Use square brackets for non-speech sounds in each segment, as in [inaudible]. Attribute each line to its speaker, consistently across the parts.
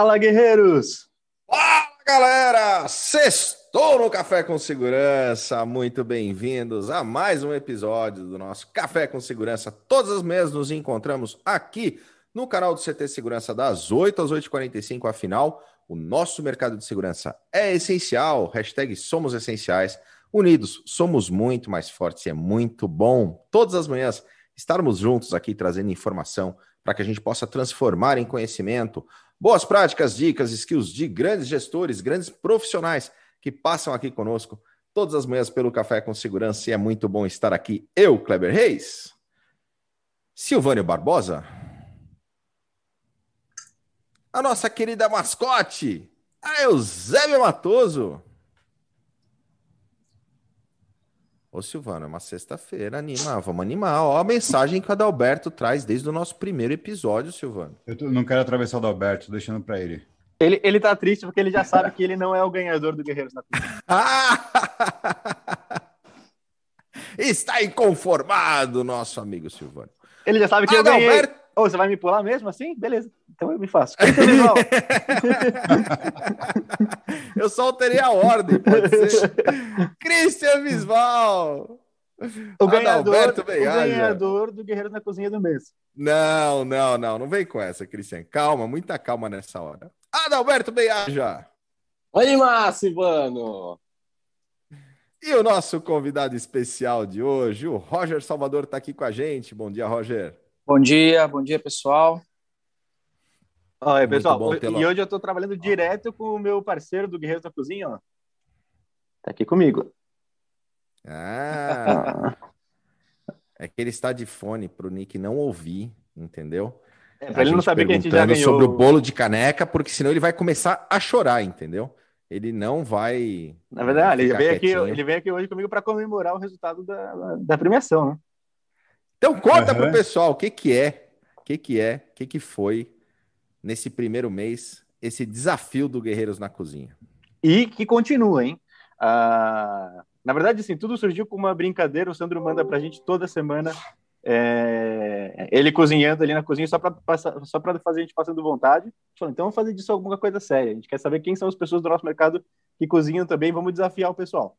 Speaker 1: Fala, guerreiros!
Speaker 2: Fala, galera! Sextou no Café com Segurança. Muito bem-vindos a mais um episódio do nosso Café com Segurança. Todas as manhãs nos encontramos aqui no canal do CT Segurança das 8 às 8h45. Afinal, o nosso mercado de segurança é essencial. Hashtag somos essenciais. Unidos, somos muito mais fortes e é muito bom. Todas as manhãs estarmos juntos aqui trazendo informação para que a gente possa transformar em conhecimento boas práticas, dicas, skills de grandes gestores, grandes profissionais que passam aqui conosco todas as manhãs pelo Café com Segurança e é muito bom estar aqui. Eu, Kleber Reis, Silvânio Barbosa, a nossa querida mascote, a Eusébio Matoso. Ô, Silvano, é uma sexta-feira, anima, vamos animar. Ó, a mensagem que o Adalberto traz desde o nosso primeiro episódio, Silvano.
Speaker 3: Eu não quero atravessar o Adalberto, tô deixando para ele.
Speaker 1: ele. Ele tá triste porque ele já sabe que ele não é o ganhador do Guerreiros na
Speaker 2: ah! [laughs] Está inconformado, nosso amigo Silvano.
Speaker 1: Ele já sabe que Adalberto... eu ganhei. Ô, oh, você vai me pular mesmo assim? Beleza. Então eu me faço. [laughs]
Speaker 2: eu só alterei a ordem, pode ser. [laughs] Christian Visval.
Speaker 1: O ganhador, o ganhador do Guerreiro na Cozinha do Mês.
Speaker 2: Não, não, não. Não vem com essa, Cristian. Calma, muita calma nessa hora. Adalberto Beiaja.
Speaker 4: Oi, Márcio, Ivano.
Speaker 2: E o nosso convidado especial de hoje, o Roger Salvador, está aqui com a gente. Bom dia, Roger.
Speaker 5: Bom dia, bom dia, pessoal.
Speaker 1: Oi, pessoal. E hoje eu estou trabalhando direto com o meu parceiro do Guerreiro da Cozinha, ó. Tá aqui comigo.
Speaker 2: Ah! [laughs] é que ele está de fone para o Nick não ouvir, entendeu?
Speaker 1: É, para ele não saber que a gente já ganhou.
Speaker 2: sobre o bolo de caneca, porque senão ele vai começar a chorar, entendeu? Ele não vai.
Speaker 1: Na verdade, ele veio, aqui, ele veio aqui hoje comigo para comemorar o resultado da, da premiação, né?
Speaker 2: Então conta uhum. pro pessoal o que que é, o que que é, o que que foi nesse primeiro mês esse desafio do Guerreiros na Cozinha.
Speaker 1: E que continua, hein? Ah, na verdade, assim, tudo surgiu com uma brincadeira. O Sandro manda pra gente toda semana é, ele cozinhando ali na cozinha só para só para fazer a gente passando vontade. Falou, então vamos fazer disso alguma coisa séria. A gente quer saber quem são as pessoas do nosso mercado que cozinham também. Vamos desafiar o pessoal.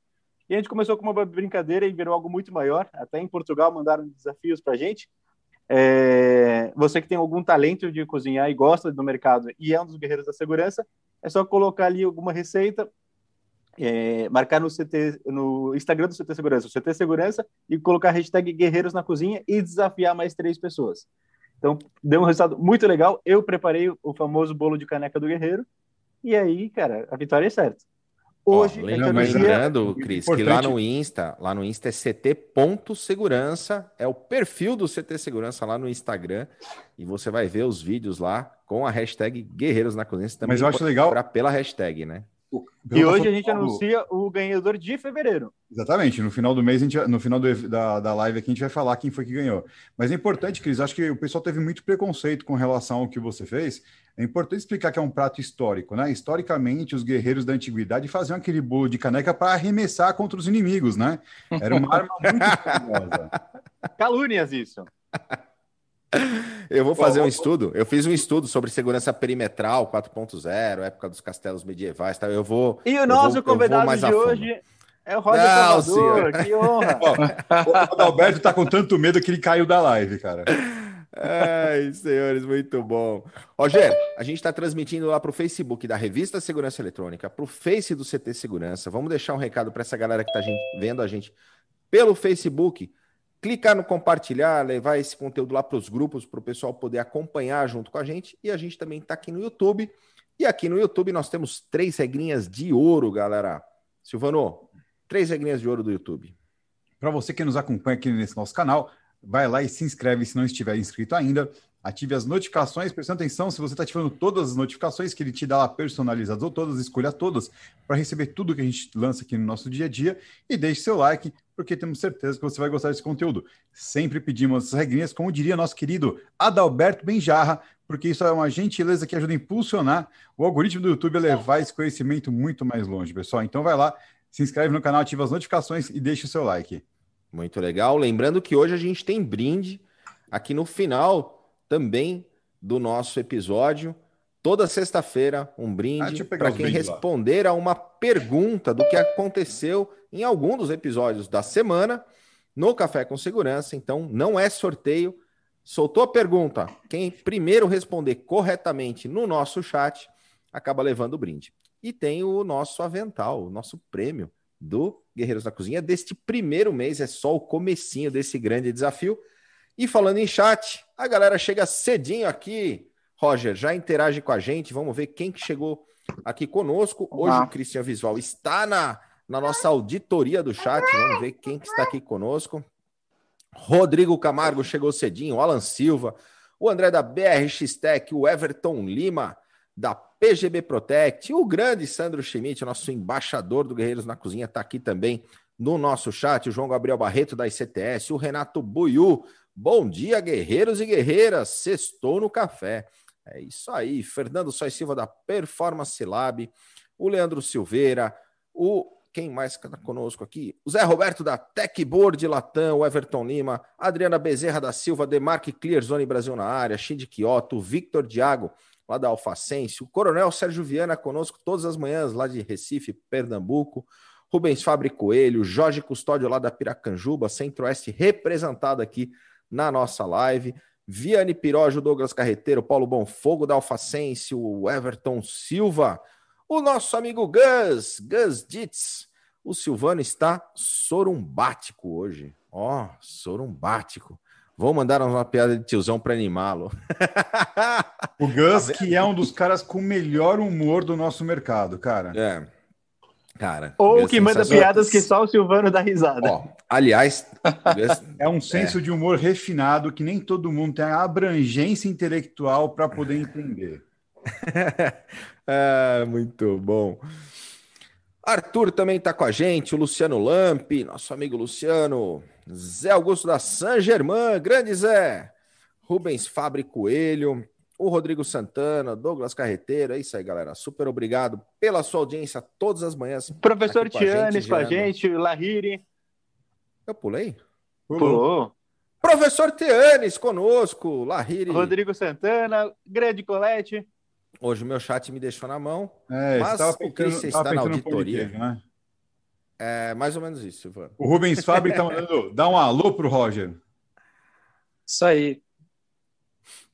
Speaker 1: E a gente começou com uma brincadeira e virou algo muito maior. Até em Portugal mandaram desafios para a gente. É, você que tem algum talento de cozinhar e gosta do mercado e é um dos guerreiros da segurança, é só colocar ali alguma receita, é, marcar no, CT, no Instagram do CT Segurança, o CT Segurança, e colocar a hashtag Guerreiros na Cozinha e desafiar mais três pessoas. Então, deu um resultado muito legal. Eu preparei o famoso bolo de caneca do guerreiro. E aí, cara, a vitória é certa.
Speaker 2: Hoje, Ó, lembrando, Cris, que lá no Insta, lá no Insta é ct.segurança, é o perfil do CT Segurança lá no Instagram, e você vai ver os vídeos lá com a hashtag Guerreiros na Cozinha.
Speaker 3: Também Mas eu acho legal
Speaker 2: pela hashtag, né?
Speaker 1: E hoje a gente anuncia o ganhador de fevereiro.
Speaker 3: Exatamente. No final do mês, a gente, no final do, da, da live aqui, a gente vai falar quem foi que ganhou. Mas é importante, Cris, acho que o pessoal teve muito preconceito com relação ao que você fez. É importante explicar que é um prato histórico, né? Historicamente, os guerreiros da antiguidade faziam aquele bolo de caneca para arremessar contra os inimigos, né? Era uma arma muito [laughs] perigosa.
Speaker 1: Calúnias isso.
Speaker 2: Eu vou fazer um estudo. Eu fiz um estudo sobre segurança perimetral 4.0, época dos castelos medievais. Tá? Eu vou.
Speaker 1: E o nosso
Speaker 2: vou,
Speaker 1: convidado de hoje é o Roger Não, Salvador. Que honra! [laughs]
Speaker 3: o Alberto tá com tanto medo que ele caiu da live, cara.
Speaker 2: Ai, senhores, muito bom. Roger, a gente está transmitindo lá para o Facebook da Revista Segurança Eletrônica, para o Face do CT Segurança. Vamos deixar um recado para essa galera que está vendo a gente pelo Facebook clicar no compartilhar, levar esse conteúdo lá para os grupos, para o pessoal poder acompanhar junto com a gente. E a gente também está aqui no YouTube. E aqui no YouTube nós temos três regrinhas de ouro, galera. Silvano, três regrinhas de ouro do YouTube.
Speaker 3: Para você que nos acompanha aqui nesse nosso canal, vai lá e se inscreve se não estiver inscrito ainda. Ative as notificações, prestando atenção se você está ativando todas as notificações que ele te dá lá personalizadas ou todas, escolha todas para receber tudo que a gente lança aqui no nosso dia a dia e deixe seu like, porque temos certeza que você vai gostar desse conteúdo. Sempre pedimos as regrinhas, como diria nosso querido Adalberto Benjarra, porque isso é uma gentileza que ajuda a impulsionar o algoritmo do YouTube a levar esse conhecimento muito mais longe, pessoal. Então vai lá, se inscreve no canal, ativa as notificações e deixe o seu like.
Speaker 2: Muito legal. Lembrando que hoje a gente tem brinde aqui no final também do nosso episódio. toda sexta-feira um
Speaker 3: Ah,
Speaker 2: brinde
Speaker 3: pegar
Speaker 2: para quem
Speaker 3: brindes lá.
Speaker 2: responder a uma pergunta do que aconteceu em algum dos episódios da semana no Café com Segurança. Então, não é sorteio. Soltou a pergunta. Quem primeiro responder corretamente no nosso chat acaba levando o brinde. E tem o nosso avental, o nosso prêmio do Guerreiros da Cozinha deste primeiro mês. É só o comecinho desse grande desafio. E falando em chat, a galera chega cedinho aqui. Roger, já interage com a gente. Vamos ver quem que chegou aqui conosco. Hoje
Speaker 5: Olá.
Speaker 2: o Cristian Visual está na, na nossa auditoria do chat. Vamos ver quem que está aqui conosco. Rodrigo Camargo chegou cedinho, o Alan Silva, o André da BRX Tech, o Everton Lima, da PGB Protect, o grande Sandro Schmidt, nosso embaixador do Guerreiros na Cozinha, está aqui também no nosso chat, o João Gabriel Barreto, da ICTS, o Renato Buiu. Bom dia, guerreiros e guerreiras, sextou no café. É isso aí, Fernando Sois Silva, da Performance Lab, o Leandro Silveira, o quem mais está conosco aqui? O Zé Roberto da Techboard Latam, o Everton Lima, Adriana Bezerra da Silva, Demarque Clear Zone Brasil na área, Shindy Kioto, Victor Diago, lá da Alfacense, o Coronel Sérgio Viana conosco todas as manhãs, lá de Recife, Pernambuco, Rubens Fabre Coelho, Jorge Custódio lá da Piracanjuba, Centro-Oeste representado aqui na nossa live, Viane Pirojo, Douglas Carreteiro, Paulo Bonfogo da Alfacense, o Everton Silva, o nosso amigo Gus, Gus Ditz. O Silvano está sorumbático hoje. Ó, sorumbático. Vou mandar uma piada de tiozão para animá-lo. [laughs]
Speaker 3: O Gus, que é um dos caras com o melhor humor do nosso mercado, cara.
Speaker 2: É. Cara.
Speaker 1: Ou que manda piadas que só o Silvano dá risada.
Speaker 2: Ó, aliás, [laughs]
Speaker 3: É um senso de humor refinado que nem todo mundo tem a abrangência intelectual para poder entender. [laughs]
Speaker 2: ah, muito bom. Arthur também está com a gente, o Luciano Lampi, nosso amigo Luciano, Zé Augusto da San Germain, grande Zé, Rubens Fabre Coelho, o Rodrigo Santana, Douglas Carreteiro, é isso aí, galera. Super obrigado pela sua audiência todas as manhãs.
Speaker 1: Professor
Speaker 2: aqui com a gente,
Speaker 1: Tianes com a
Speaker 2: gerando-
Speaker 1: gente, Lahiri.
Speaker 2: Eu pulei?
Speaker 1: Pulou.
Speaker 2: Professor Teanes conosco, Lahiri.
Speaker 1: Rodrigo Santana, grande Colete.
Speaker 2: Hoje o meu chat me deixou na mão.
Speaker 3: É,
Speaker 2: Mas o
Speaker 3: pensando,
Speaker 2: Christian
Speaker 3: tava
Speaker 2: está na auditoria.
Speaker 3: né?
Speaker 2: É mais ou menos isso, Silvano.
Speaker 3: O Rubens Fabre tá mandando. [laughs] Dá um alô pro Roger.
Speaker 5: Isso aí.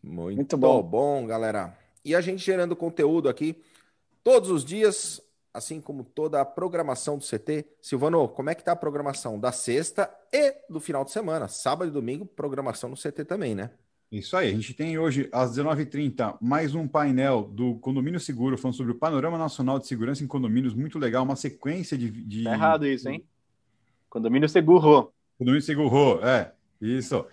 Speaker 2: Muito,
Speaker 5: Muito
Speaker 2: bom.
Speaker 5: bom.
Speaker 2: galera. E a gente gerando conteúdo aqui todos os dias, assim como toda a programação do CT. Silvano, como é que tá a programação da sexta e do final de semana? Sábado e domingo, programação no CT também, né?
Speaker 3: Isso aí, a gente tem hoje, às 19h30, mais um painel do Condomínio Seguro, falando sobre o Panorama Nacional de Segurança em Condomínios, muito legal, uma sequência de. de...
Speaker 1: Tá errado isso, hein? Condomínio Seguro.
Speaker 3: Condomínio Seguro, é, isso.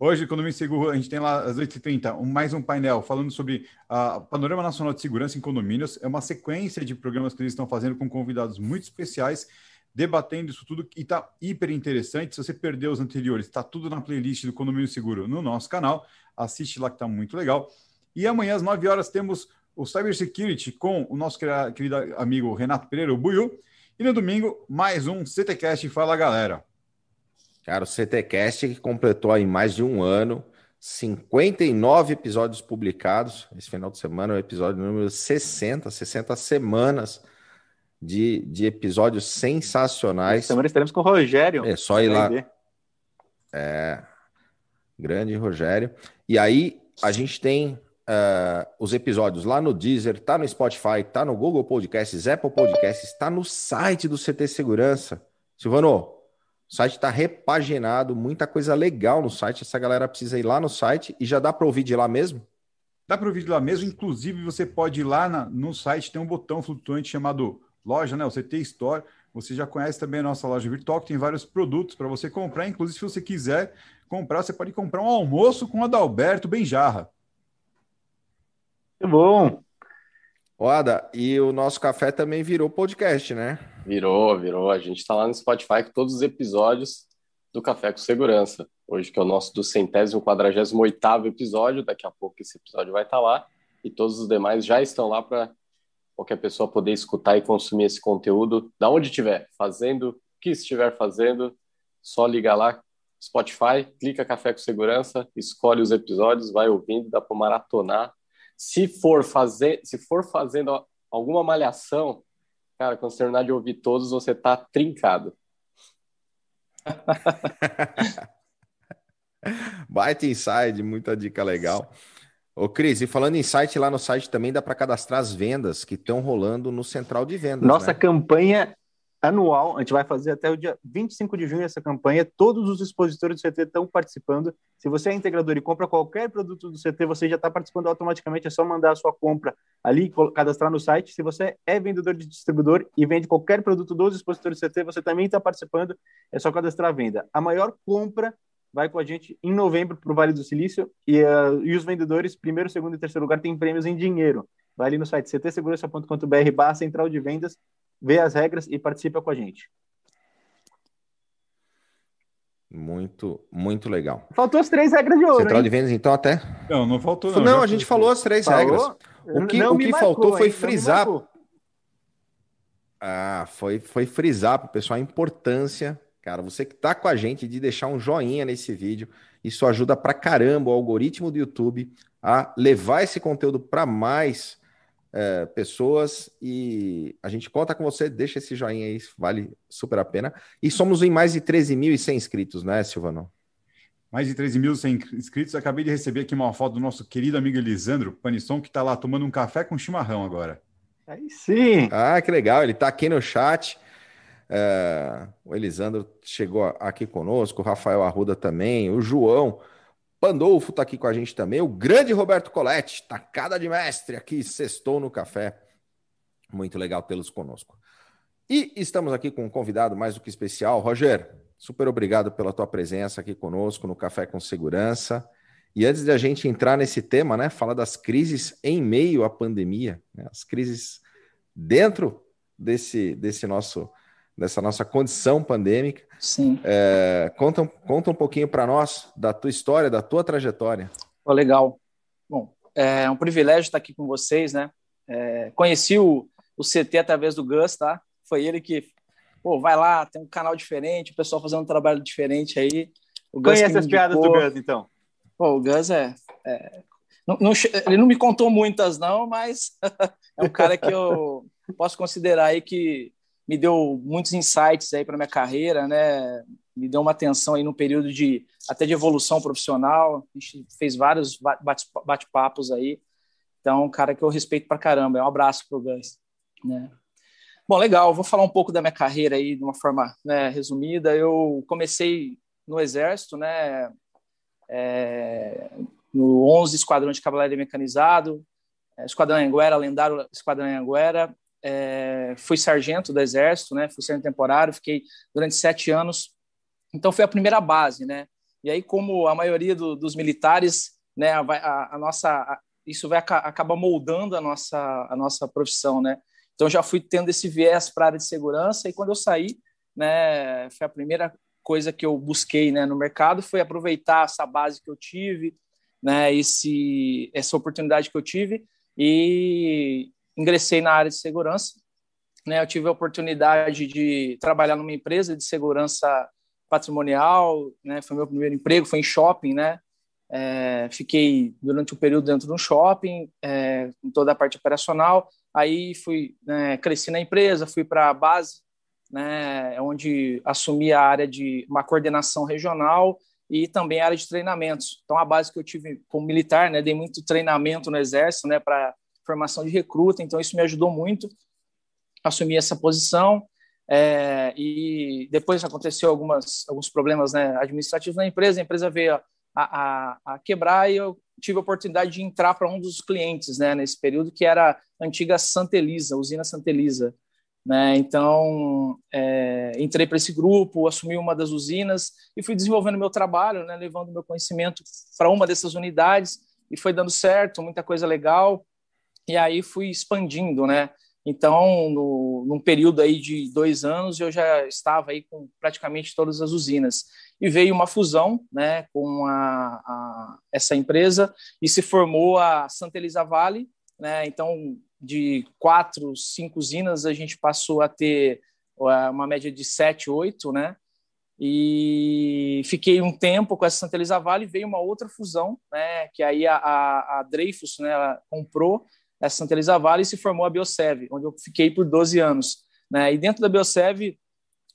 Speaker 3: Hoje, Condomínio Seguro, a gente tem lá às 8h30 um, mais um painel falando sobre o Panorama Nacional de Segurança em Condomínios. É uma sequência de programas que eles estão fazendo com convidados muito especiais, debatendo isso tudo e está hiper interessante. Se você perdeu os anteriores, está tudo na playlist do Condomínio Seguro no nosso canal. Assiste lá que está muito legal. E amanhã, às 9 horas, temos o Cybersecurity com o nosso querido amigo Renato Pereira, o Buiu. E no domingo, mais um CTCast Fala Galera.
Speaker 2: Cara, o CTCast que completou aí mais de um ano, 59 episódios publicados. Esse final de semana é o episódio número 60, 60 semanas de, de episódios sensacionais.
Speaker 1: Essa semana estaremos com o Rogério.
Speaker 2: É só ir lá. É, grande Rogério. E aí a gente tem uh, os episódios lá no Deezer, tá no Spotify, tá no Google Podcasts, Apple Podcasts, está no site do CT Segurança. Silvano, o site está repaginado, muita coisa legal no site. Essa galera precisa ir lá no site e já dá para ouvir de lá mesmo?
Speaker 3: Dá para ouvir de lá mesmo. Inclusive, você pode ir lá na, no site, tem um botão flutuante chamado loja, né? O CT Store. Você já conhece também a nossa loja virtual, que tem vários produtos para você comprar. Inclusive, se você quiser comprar, você pode comprar um almoço com o Adalberto Benjarra.
Speaker 1: Muito bom.
Speaker 2: Oda, e o nosso café também virou podcast, né?
Speaker 4: Virou, virou. A gente está lá no Spotify com todos os episódios do Café com Segurança. Hoje que é o nosso do centésimo, quadragésimo oitavo episódio. Daqui a pouco esse episódio vai estar lá. E todos os demais já estão lá para qualquer pessoa poder escutar e consumir esse conteúdo da onde estiver, fazendo o que estiver fazendo. Só liga lá, Spotify, clica Café com Segurança, escolhe os episódios, vai ouvindo, dá para maratonar se for fazer, se for fazendo alguma malhação, cara, quando você terminar de ouvir todos, você tá trincado. [laughs]
Speaker 2: Baita inside, muita dica legal. Ô, Cris, e falando em site, lá no site também dá para cadastrar as vendas que estão rolando no Central de Vendas.
Speaker 1: Nossa
Speaker 2: né?
Speaker 1: campanha anual, a gente vai fazer até o dia 25 de junho essa campanha. Todos os expositores do CT estão participando. Se você é integrador e compra qualquer produto do CT, você já está participando automaticamente. É só mandar a sua compra ali, cadastrar no site. Se você é vendedor de distribuidor e vende qualquer produto dos expositores do CT, você também está participando. É só cadastrar a venda. A maior compra vai com a gente em novembro para o Vale do Silício e, uh, e os vendedores, primeiro, segundo e terceiro lugar, têm prêmios em dinheiro. Vai ali no site ctsegurança.com.br barra central de vendas vê as regras e participa com a gente.
Speaker 2: Muito, muito legal.
Speaker 1: Faltou as três regras de ouro.
Speaker 2: Central
Speaker 1: hein?
Speaker 2: de vendas, então, até.
Speaker 3: Não, não faltou. Não,
Speaker 2: não a gente falou as três
Speaker 1: Falou?
Speaker 2: regras. O que,
Speaker 1: Não
Speaker 2: o que
Speaker 1: marcou,
Speaker 2: faltou foi frisar. Ah, foi, foi frisar para o pessoal a importância, cara, você que tá com a gente, de deixar um joinha nesse vídeo. Isso ajuda pra caramba o algoritmo do YouTube a levar esse conteúdo para mais é, pessoas e a gente conta com você. Deixa esse joinha aí, vale super a pena. E somos em mais de 13.100 inscritos, né, Silvano?
Speaker 3: Mais de 13.100 inscritos. Acabei de receber aqui uma foto do nosso querido amigo Elisandro Panisson, que está lá tomando um café com chimarrão agora.
Speaker 1: Aí sim.
Speaker 2: Ah, que legal, ele tá aqui no chat. É, o Elisandro chegou aqui conosco, o Rafael Arruda também, o João Pandolfo tá aqui com a gente também, o grande Roberto Coletti, tacada de mestre aqui, sextou no café. Muito legal tê-los conosco. E estamos aqui com um convidado mais do que especial, Roger. Super obrigado pela tua presença aqui conosco no Café com Segurança. E antes de a gente entrar nesse tema, né, falar das crises em meio à pandemia, né, as crises dentro desse, desse nosso dessa nossa condição pandêmica.
Speaker 5: Sim.
Speaker 2: É, conta, conta um pouquinho para nós da tua história, da tua trajetória.
Speaker 5: Pô, legal. Bom, é um privilégio estar aqui com vocês, né? É, conheci o, o CT através do Gus, tá? Foi ele que, pô, vai lá, tem um canal diferente, o pessoal fazendo um trabalho diferente aí. O Gus
Speaker 1: Conhece as piadas do. Gus, então.
Speaker 5: Pô, o Gus é. é- não- não ele não me contou muitas, não, mas [laughs] é um cara que eu posso considerar aí que me deu muitos insights aí para minha carreira, né? Me deu uma atenção aí no período de até de evolução profissional. A gente fez vários ba- bate- bate-papos aí. Então, cara que eu respeito pra caramba. Um abraço pro Gus, né? Bom, legal. Vou falar um pouco da minha carreira aí de uma forma né, resumida. Eu comecei no Exército, né? é, no 11 Esquadrão de Cavalaria Mecanizado, é, Esquadrão Anguera, lendário Esquadrão Anguera. É, fui sargento do Exército, né? Fui sargento temporário, fiquei durante sete anos. Então foi a primeira base, né? E aí, como a maioria do- dos militares, né? A, a- a nossa, a- isso vai aca- acaba moldando a nossa a nossa profissão, né? Então já fui tendo esse viés para a área de segurança e quando eu saí, né? Foi a primeira coisa que eu busquei, né? No mercado foi aproveitar essa base que eu tive, né? Esse essa oportunidade que eu tive e ingressei na área de segurança. Né, eu tive a oportunidade de trabalhar numa empresa de segurança patrimonial, né, foi meu primeiro emprego, foi em shopping, né, é, fiquei durante um período dentro de um shopping, é, com toda a parte operacional, aí fui, né, cresci na empresa, fui para a base, né, onde assumi a área de uma coordenação regional e também a área de treinamentos. Então, a base que eu tive como militar, né, dei muito treinamento no exército, né, para formação de recruta, então isso me ajudou muito a assumir essa posição. É, e depois aconteceu algumas alguns problemas né, administrativos na empresa, a empresa veio a, a, a quebrar e eu tive a oportunidade de entrar para um dos clientes né, nesse período, que era a antiga Santa Elisa, usina Santa Elisa. Né? Então, é, entrei para esse grupo, assumi uma das usinas e fui desenvolvendo meu trabalho, né, levando meu conhecimento para uma dessas unidades e foi dando certo, muita coisa legal e aí fui expandindo, né? Então, no, num período aí de dois anos, eu já estava aí com praticamente todas as usinas. E veio uma fusão né, com a, a, essa empresa e se formou a Santa Elisa Vale. Né? Então, de quatro, cinco usinas, a gente passou a ter uma média de sete, oito, né? e fiquei um tempo com essa Santa Elisa Vale, veio uma outra fusão, né, que aí a, a, a Dreyfus né, comprou essa Santa Elisa Vale e se formou a Biosev, onde eu fiquei por 12 anos. Né, e dentro da Biosev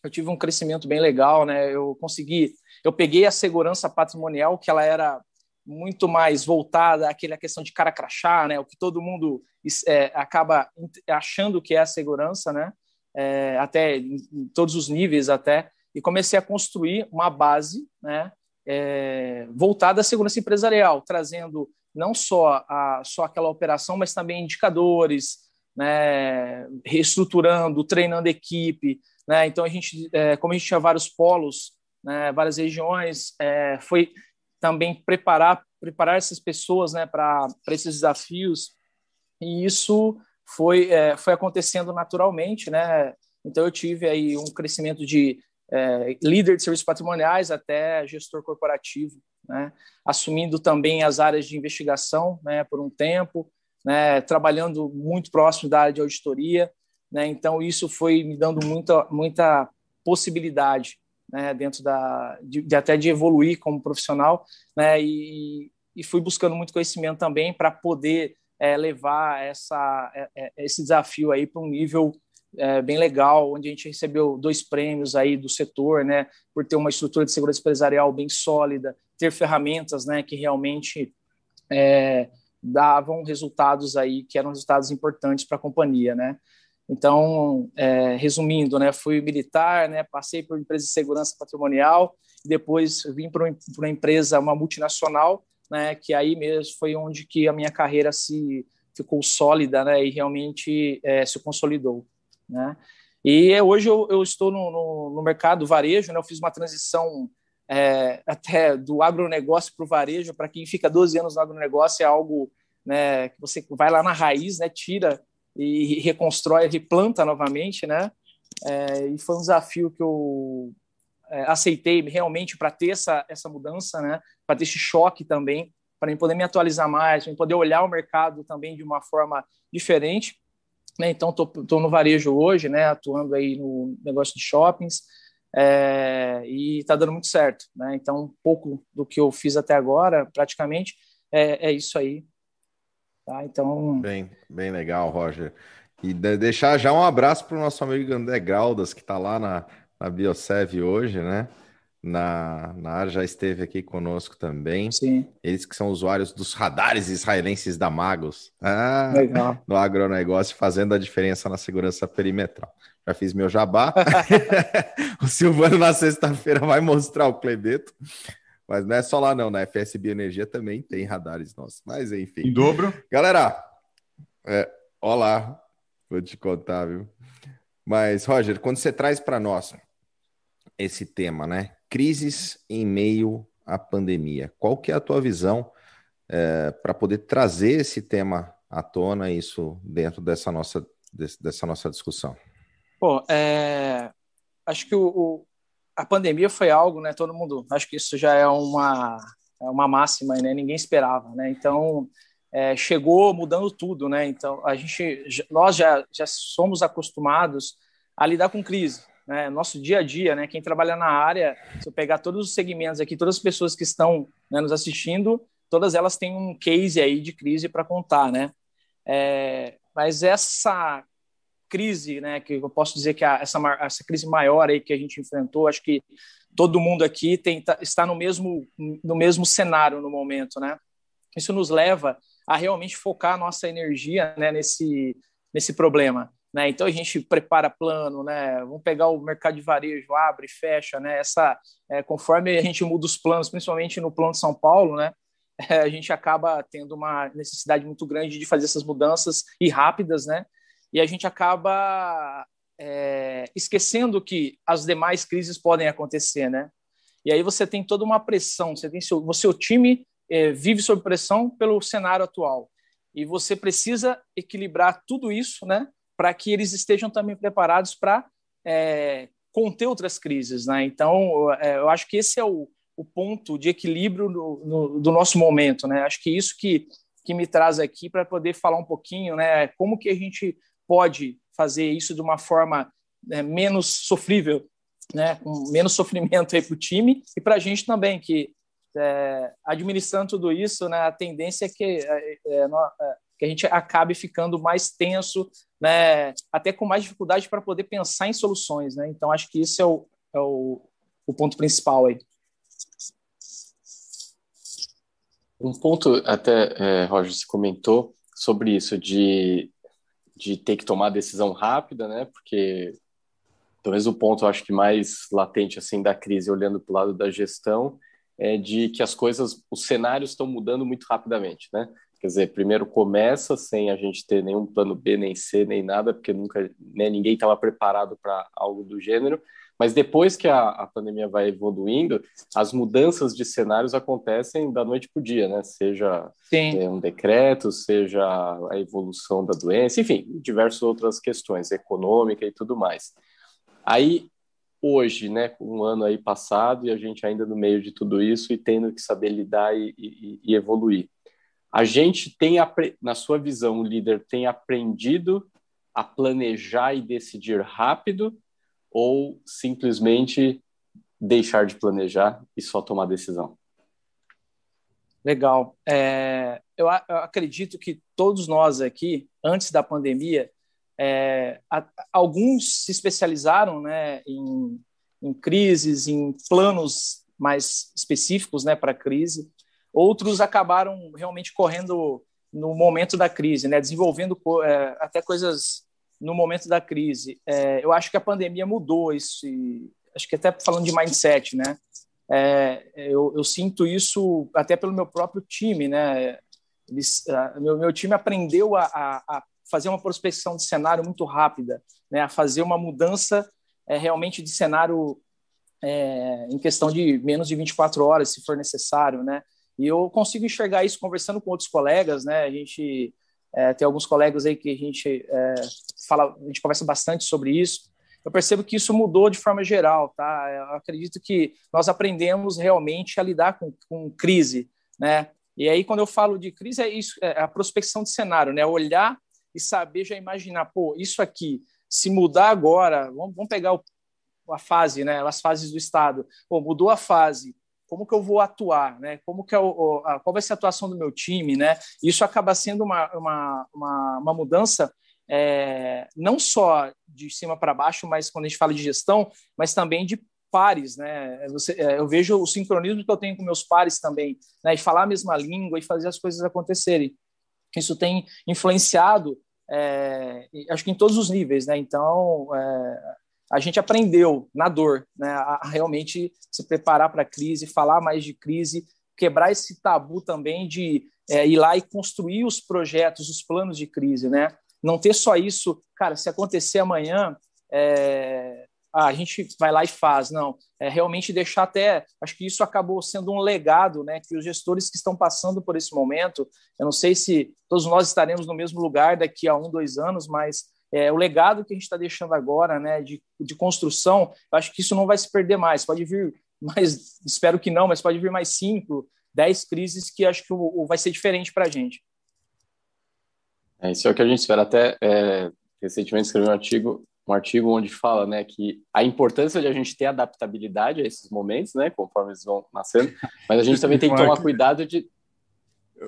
Speaker 5: eu tive um crescimento bem legal, né, eu consegui, eu peguei a segurança patrimonial, que ela era muito mais voltada àquela questão de cara crachá, né, o que todo mundo é, acaba achando que é a segurança, né, é, até em, todos os níveis até, e comecei a construir uma base né, é, voltada à segurança empresarial, trazendo não só, a, só aquela operação, mas também indicadores, né, reestruturando, treinando equipe. Né? Então, a gente, é, como a gente tinha vários polos, né, várias regiões, é, foi também preparar, preparar essas pessoas né, para esses desafios, e isso foi, é, foi acontecendo naturalmente. Né? Então, eu tive aí um crescimento de é, líder de serviços patrimoniais até gestor corporativo, né? assumindo também as áreas de investigação né, por um tempo, né, trabalhando muito próximo da área de auditoria. Né, então, isso foi me dando muita, muita possibilidade né, dentro da, de, de, até de evoluir como profissional, né, e, e fui buscando muito conhecimento também para poder é, levar essa, é, esse desafio aí para um nível é, bem legal, onde a gente recebeu dois prêmios aí do setor, né, por ter uma estrutura de segurança empresarial bem sólida, ter ferramentas, né, que realmente é, davam resultados aí que eram resultados importantes para a companhia, né. Então, é, resumindo, né, fui militar, né, passei por empresa de segurança patrimonial, depois vim para uma empresa, uma multinacional, né, que aí mesmo foi onde que a minha carreira se ficou sólida, né, e realmente é, se consolidou. Né? E hoje eu, eu estou no, no, no, mercado varejo, né? eu fiz uma transição é, até do agronegócio para o varejo. Para quem fica 12 anos no agronegócio, é algo né, que você vai lá na raiz, né, tira e reconstrói, replanta novamente. Né? É, e foi um desafio que eu é, aceitei realmente para ter essa, essa mudança, né? para ter esse choque também, para poder me atualizar mais, para poder olhar o mercado também de uma forma diferente. Né? Então, estou no varejo hoje, né? atuando aí no negócio de shoppings, é, e está dando muito certo. Né? Então, um pouco do que eu fiz até agora, praticamente, é, é isso aí. Tá? Então...
Speaker 2: Bem, bem legal, Roger. E de deixar já um abraço para o nosso amigo André Graudas, que está lá na, na Biosev hoje, né? Na, na área, já esteve aqui conosco também.
Speaker 5: Sim.
Speaker 2: Eles que são usuários dos radares israelenses da Magos. Ah, Legal. [laughs] No agronegócio, fazendo a diferença na segurança perimetral. Já fiz meu jabá. [laughs] [laughs] o Silvano na sexta-feira vai mostrar o Clebeto. Mas não é só lá não, na FS Bioenergia também tem radares nossos. Mas enfim.
Speaker 3: Em dobro.
Speaker 2: Galera, é, olá, vou te contar, viu? Mas, Roger, quando você traz para nós esse tema, né? crises em meio à pandemia. Qual que é a tua visão é, para poder trazer esse tema à tona, isso dentro dessa nossa, dessa nossa discussão?
Speaker 5: Bom, é, acho que o, o, a pandemia foi algo, né? Todo mundo, acho que isso já é uma, é uma máxima, né? Ninguém esperava, né? Então é, chegou mudando tudo, né? Então a gente, nós já, já somos acostumados a lidar com crise, né, nosso dia a dia, né, quem trabalha na área, se eu pegar todos os segmentos aqui, todas as pessoas que estão né, nos assistindo, todas elas têm um case aí de crise para contar, né? É, mas essa crise, né, que eu posso dizer que a, essa, essa crise maior aí que a gente enfrentou, acho que todo mundo aqui tem, tá, está no mesmo, no mesmo cenário no momento, né? Isso nos leva a realmente focar a nossa energia né, nesse, nesse problema. Né? Então a gente prepara plano, né? Vamos pegar o mercado de varejo, abre, fecha, né? Essa, é, conforme a gente muda os planos, principalmente no plano de São Paulo, né? [laughs] É, a gente acaba tendo uma necessidade muito grande de fazer essas mudanças e rápidas, né? E a gente acaba é, esquecendo que as demais crises podem acontecer, né? E aí você tem toda uma pressão, você tem seu, o seu time é, vive sob pressão pelo cenário atual e você precisa equilibrar tudo isso, né? Para que eles estejam também preparados para é, conter outras crises. Né? Então, é, eu acho que esse é o, o ponto de equilíbrio no, no, do nosso momento. Né? Acho que isso que, que me traz aqui para poder falar um pouquinho né, como que a gente pode fazer isso de uma forma né, menos sofrível né, com menos [laughs] sofrimento para o time e para a gente também, que é, administrando tudo isso, né, a tendência é que, é, é, é, que a gente acabe ficando mais tenso, né, até com mais dificuldade para poder pensar em soluções. Né? Então, acho que isso é o, é o, o ponto principal aí.
Speaker 4: Um ponto, até, é, Roger, você comentou sobre isso, de, de ter que tomar decisão rápida, né? Porque talvez o ponto, eu acho que mais latente, assim, da crise, olhando para o lado da gestão, é de que as coisas, os cenários estão mudando muito rapidamente, né? Quer dizer, primeiro começa sem a gente ter nenhum plano B, nem C, nem nada, porque nunca, né, ninguém estava preparado para algo do gênero. Mas depois que a, a, pandemia vai evoluindo, as mudanças de cenários acontecem da noite para o dia, né? Seja é, um decreto, seja a evolução da doença, enfim, diversas outras questões, econômica e tudo mais. Aí hoje, né, um ano aí passado e a gente ainda no meio de tudo isso e tendo que saber lidar e, e, e evoluir. A gente tem, na sua visão, o líder tem aprendido a planejar e decidir rápido ou simplesmente deixar de planejar e só tomar decisão?
Speaker 5: Legal. É, eu, eu, acredito que todos nós aqui, antes da pandemia, é, a, alguns se especializaram né, em, em crises, em planos mais específicos né, para a crise. Outros acabaram realmente correndo no momento da crise, né, desenvolvendo é, até coisas no momento da crise. É, eu acho que a pandemia mudou isso, acho que até falando de mindset, né? É, eu, eu, sinto isso até pelo meu próprio time, né? Eles, meu, meu time aprendeu a, a, a fazer uma prospecção de cenário muito rápida, né, a fazer uma mudança é, realmente de cenário é, em questão de menos de 24 horas, se for necessário, né? E eu consigo enxergar isso conversando com outros colegas, né? A gente é, tem alguns colegas aí que a gente é, fala, a gente conversa bastante sobre isso. Eu percebo que isso mudou de forma geral, tá? Eu acredito que nós aprendemos realmente a lidar com, com crise, né? E aí, quando eu falo de crise, é isso, é a prospecção de cenário, né? Olhar e saber já imaginar, pô, isso aqui, se mudar agora, vamos, vamos pegar o, a fase, né, as fases do Estado, pô, mudou a fase, como que eu vou atuar, né? Como que é o, a, qual vai ser a atuação do meu time, né? Isso acaba sendo uma, uma, uma, uma mudança é, não só de cima para baixo, mas quando a gente fala de gestão, mas também de pares, né? Você, é, eu vejo o sincronismo que eu tenho com meus pares também, né? E falar a mesma língua e fazer as coisas acontecerem isso tem influenciado, é, acho que em todos os níveis, né? Então, é, a gente aprendeu na dor, né? A, realmente se preparar para a crise, falar mais de crise, quebrar esse tabu também de é, ir lá e construir os projetos, os planos de crise, né? Não ter só isso, cara, se acontecer amanhã, é, a gente vai lá e faz. Não, é realmente deixar até. Acho que isso acabou sendo um legado, né? Que os gestores que estão passando por esse momento, eu não sei se todos nós estaremos no mesmo lugar daqui a um, dois anos, mas é, o legado que a gente está deixando agora, né, de, de construção, eu acho que isso não vai se perder mais. Pode vir mais, espero que não, mas pode vir mais cinco, dez crises que acho que o, o vai ser diferente para a gente.
Speaker 4: É, isso é o que a gente espera. Até é, recentemente escrevi um artigo um artigo onde fala, né, que a importância de a gente ter adaptabilidade a esses momentos, né, conforme eles vão nascendo, mas a gente também tem que tomar cuidado de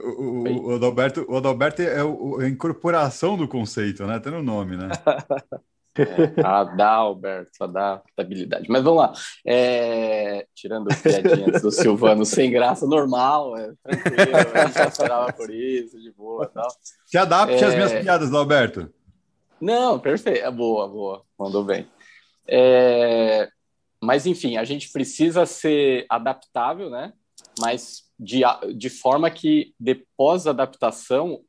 Speaker 3: o, o, o, Adalberto, o Adalberto é o, a incorporação do conceito, né? Tá no nome, né? [laughs]
Speaker 4: É, Adalberto, adaptabilidade. Mas vamos lá. É, tirando piadinhas do Silvano sem graça, normal, é, tranquilo, a gente já esperava por isso, de boa tal.
Speaker 3: Se adapte é... às minhas piadas, Adalberto.
Speaker 4: Não, perfeito. É boa, boa. Mandou bem. É... Mas, enfim, a gente precisa ser adaptável, né? Mas de, de forma que, depois da adaptação,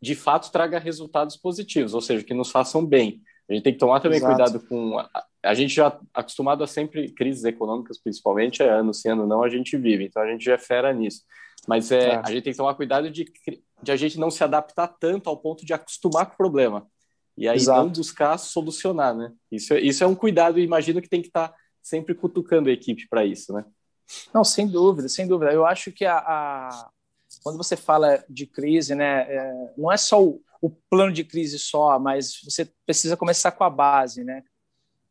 Speaker 4: de fato traga resultados positivos, ou seja, que nos façam bem. A gente tem que tomar também Exato. cuidado com. A, a, gente já acostumado a sempre crises econômicas, principalmente, é ano sim, ano não, a gente vive, então a gente já é fera nisso. Mas é, a gente tem que tomar cuidado de, de a gente não se adaptar tanto ao ponto de acostumar com o problema. E aí Exato. não buscar solucionar, né? Isso, é, isso é um cuidado e imagino que tem que estar tá sempre cutucando a equipe para isso, né?
Speaker 5: Não, sem dúvida, sem dúvida. Eu acho que a, a quando você fala de crise, né, é, não é só o, o, plano de crise só, mas você precisa começar com a base, né?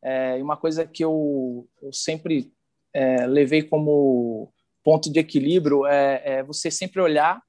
Speaker 5: É, uma coisa que eu, eu sempre é, levei como ponto de equilíbrio é, é você sempre olhar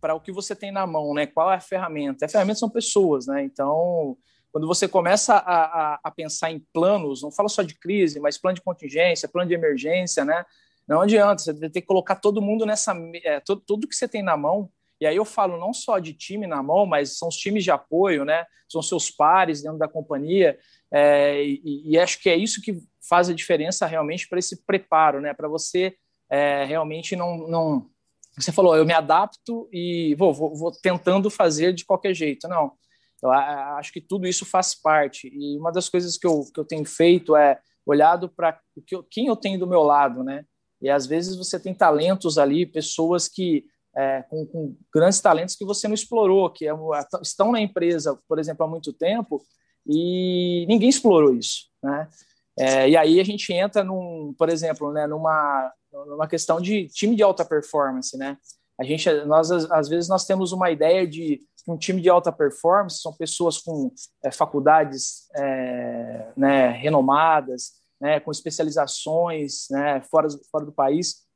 Speaker 5: para o que você tem na mão, né? Qual é a ferramenta? A ferramenta são pessoas, né? Então, quando você começa a, a, a, pensar em planos, não falo só de crise, mas plano de contingência, plano de emergência, né? Não adianta, você ter que colocar todo mundo nessa. É, todo, tudo que você tem na mão. E aí eu falo não só de time na mão, mas são os times de apoio, né? São seus pares dentro da companhia. É, e, e, acho que é isso que faz a diferença realmente para esse preparo, né? Para você é, realmente não, não. Você falou, eu me adapto e vou, vou, vou tentando fazer de qualquer jeito. Não. Eu acho que tudo isso faz parte. E uma das coisas que eu, que eu tenho feito é olhado para quem eu tenho do meu lado, né? E às vezes você tem talentos ali, pessoas que é, com, com, grandes talentos que você não explorou, que é, estão na empresa, por exemplo, há muito tempo e ninguém explorou isso, né? É, e aí a gente entra num, por exemplo, né, numa, numa questão de time de alta performance, né? A gente, nós às vezes nós temos uma ideia de um time de alta performance são pessoas com é, faculdades é, né, renomadas, né, com especializações né, fora, fora do país.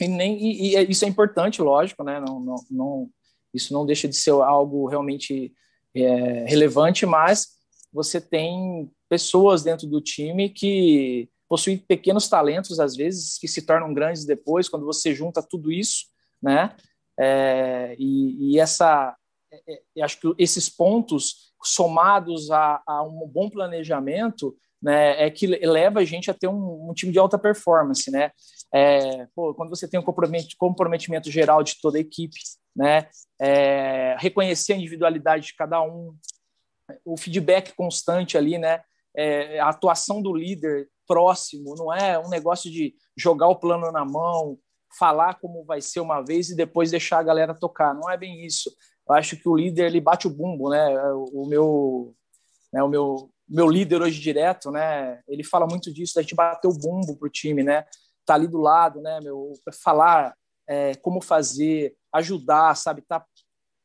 Speaker 5: E, nem, e, e, isso é importante, lógico, né, não, não, não, isso não deixa de ser algo realmente é, relevante, mas você tem pessoas dentro do time que possuem pequenos talentos, às vezes, que se tornam grandes depois, quando você junta tudo isso, né? É, e, e, essa, é, é acho que esses pontos somados a, a, um bom planejamento, né, é que leva a gente a ter um, um time de alta performance, né? É, pô, quando você tem um comprometimento, geral de toda a equipe, né? É, reconhecer a individualidade de cada um, o feedback constante ali, né? É, a atuação do líder próximo, não é um negócio de jogar o plano na mão, falar como vai ser uma vez e depois deixar a galera tocar. Não é bem isso. Eu acho que o líder ele bate o bumbo, né? O meu, né, o meu, meu líder hoje direto, né? Ele fala muito disso, a gente bater o bumbo pro time, né? Tá ali do lado, né? Meu, falar é, como fazer, ajudar, sabe? Tá,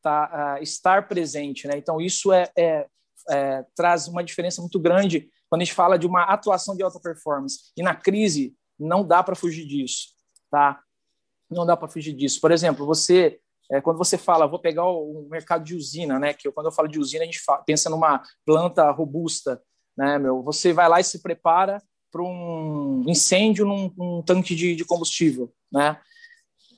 Speaker 5: tá, uh, estar presente, né? Então isso é, é, é, traz uma diferença muito grande quando a gente fala de uma atuação de alta performance. E na crise não dá para fugir disso, tá? Não dá para fugir disso. Por exemplo, você é, quando você fala, vou pegar o, mercado de usina, né? Que eu, quando eu falo de usina, a gente fala, pensa numa planta robusta, né? Meu, você vai lá e se prepara para um incêndio num, num tanque de, de, combustível, né?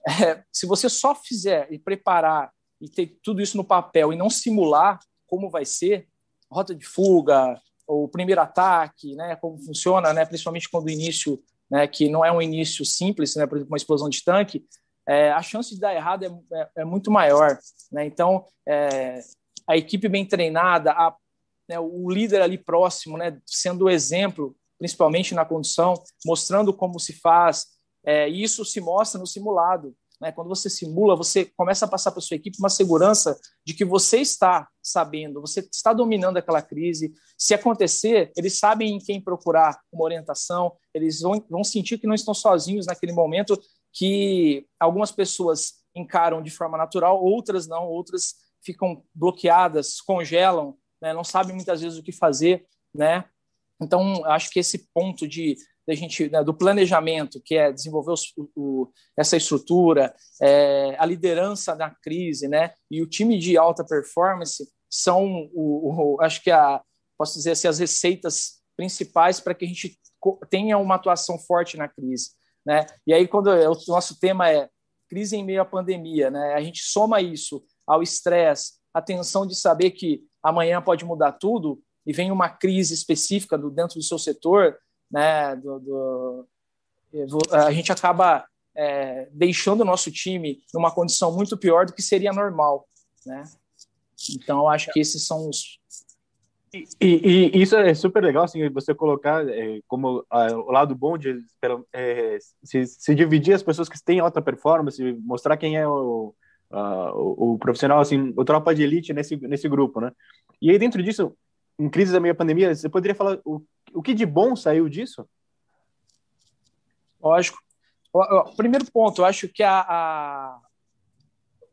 Speaker 5: É, se você só fizer e preparar e ter tudo isso no papel e não simular como vai ser, rota de fuga, o primeiro ataque, né? Como funciona, né? Principalmente quando o início, né? Que não é um início simples, né? Por exemplo, uma explosão de tanque é, a chance de dar errado é, é, é muito maior. Né? Então, é, a equipe bem treinada, a, né, o líder ali próximo, né, sendo o exemplo, principalmente na condução, mostrando como se faz, é, isso se mostra no simulado. Né? Quando você simula, você começa a passar para sua equipe uma segurança de que você está sabendo, você está dominando aquela crise. Se acontecer, eles sabem em quem procurar uma orientação, eles vão, vão sentir que não estão sozinhos naquele momento que algumas pessoas encaram de forma natural, outras não, outras ficam bloqueadas, congelam, né, não sabem muitas vezes o que fazer, né? Então, acho que esse ponto de, de gente né, do planejamento, que é desenvolver o, o, essa estrutura, é, a liderança na crise, né, e o time de alta performance são, o, acho que a, posso dizer assim, as receitas principais para que a gente tenha uma atuação forte na crise. Né? E aí, quando o nosso tema é crise em meio à pandemia, né? a gente soma isso ao estresse, a tensão de saber que amanhã pode mudar tudo e vem uma crise específica do, dentro do seu setor, né? do, do a gente acaba é, deixando o nosso time numa condição muito pior do que seria normal. Né? Então, acho que esses são os,
Speaker 1: e, e, isso é super legal, assim, você colocar é, como a, o lado bom de é, se, se, dividir as pessoas que têm alta performance, mostrar quem é o, a, o, o, profissional, assim, o tropa de elite nesse, nesse grupo, né? E aí, dentro disso, em crise da meia pandemia, você poderia falar o, o que de bom saiu disso?
Speaker 5: Lógico. O, o primeiro ponto, eu acho que a, a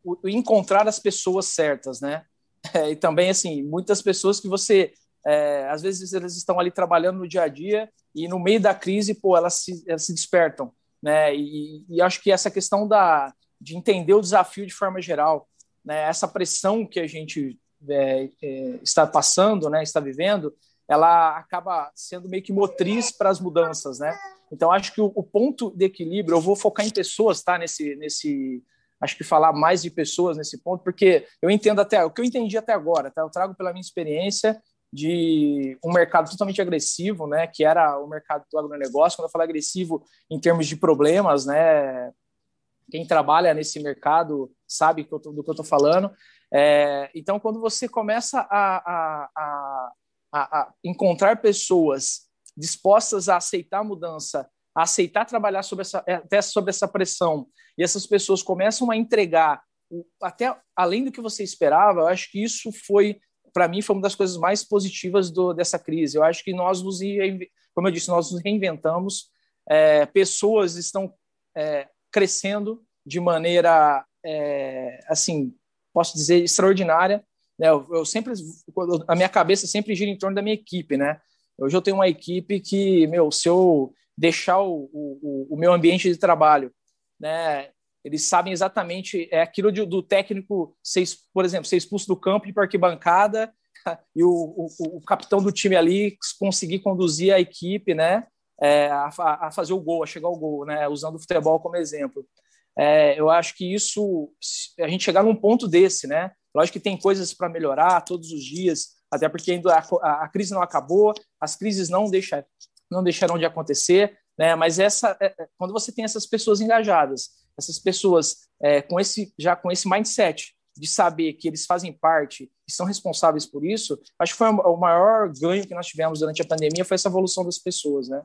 Speaker 5: o, encontrar as pessoas certas, né? É, e também, assim, muitas pessoas que você é, às vezes eles estão ali trabalhando no dia a dia e no meio da crise, pô, elas se, elas se despertam, né? E, e acho que essa questão da, de entender o desafio de forma geral, né? Essa pressão que a gente é, é, está passando, né? Está vivendo, ela acaba sendo meio que motriz para as mudanças, né? Então acho que o, o, ponto de equilíbrio, eu vou focar em pessoas, tá? Nesse, nesse, acho que falar mais de pessoas nesse ponto, porque eu entendo até o que eu entendi até agora, tá? Eu trago pela minha experiência de um mercado totalmente agressivo, né, que era o mercado do agronegócio. Quando eu falo agressivo em termos de problemas, né, quem trabalha nesse mercado sabe do que eu estou falando. É, então, quando você começa a, a, a, a, encontrar pessoas dispostas a aceitar a mudança, a aceitar trabalhar sobre essa, até sobre essa pressão, e essas pessoas começam a entregar até além do que você esperava, eu acho que isso foi para mim, foi uma das coisas mais positivas do, dessa crise. Eu acho que nós nos, como eu disse, nós nos reinventamos, é, pessoas estão é, crescendo de maneira, é, assim, posso dizer, extraordinária. Né? Eu, eu, sempre, a minha cabeça sempre gira em torno da minha equipe, né? Hoje eu tenho uma equipe que, meu, se eu deixar o, o, o meu ambiente de trabalho, né, eles sabem exatamente é aquilo de, do técnico, ser, por exemplo, ser expulso do campo [laughs] e para arquibancada e o, o, o, capitão do time ali conseguir conduzir a equipe, né, é, a, a, fazer o gol, a chegar ao gol, né, usando o futebol como exemplo. É, eu acho que isso, a gente chegar num ponto desse, né, lógico que tem coisas para melhorar todos os dias, até porque ainda a, a, crise não acabou, as crises não deixam, não deixarão de acontecer, né, mas essa, é, é, quando você tem essas pessoas engajadas essas pessoas é, com esse já com esse mindset de saber que eles fazem parte e são responsáveis por isso, acho que foi o maior ganho que nós tivemos durante a pandemia foi essa evolução das pessoas, né?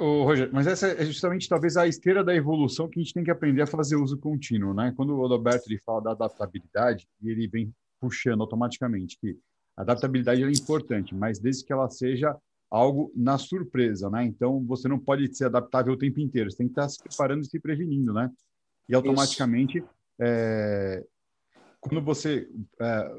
Speaker 3: Ô, Roger, mas essa é justamente talvez a esteira da evolução que a gente tem que aprender a fazer uso contínuo, né? Quando o Roberto ele fala da adaptabilidade, ele vem puxando automaticamente que a adaptabilidade é importante, mas desde que ela seja algo na surpresa, né? Então você não pode ser adaptável o tempo inteiro, você tem que estar se preparando e se prevenindo, né? E automaticamente, é, quando você é,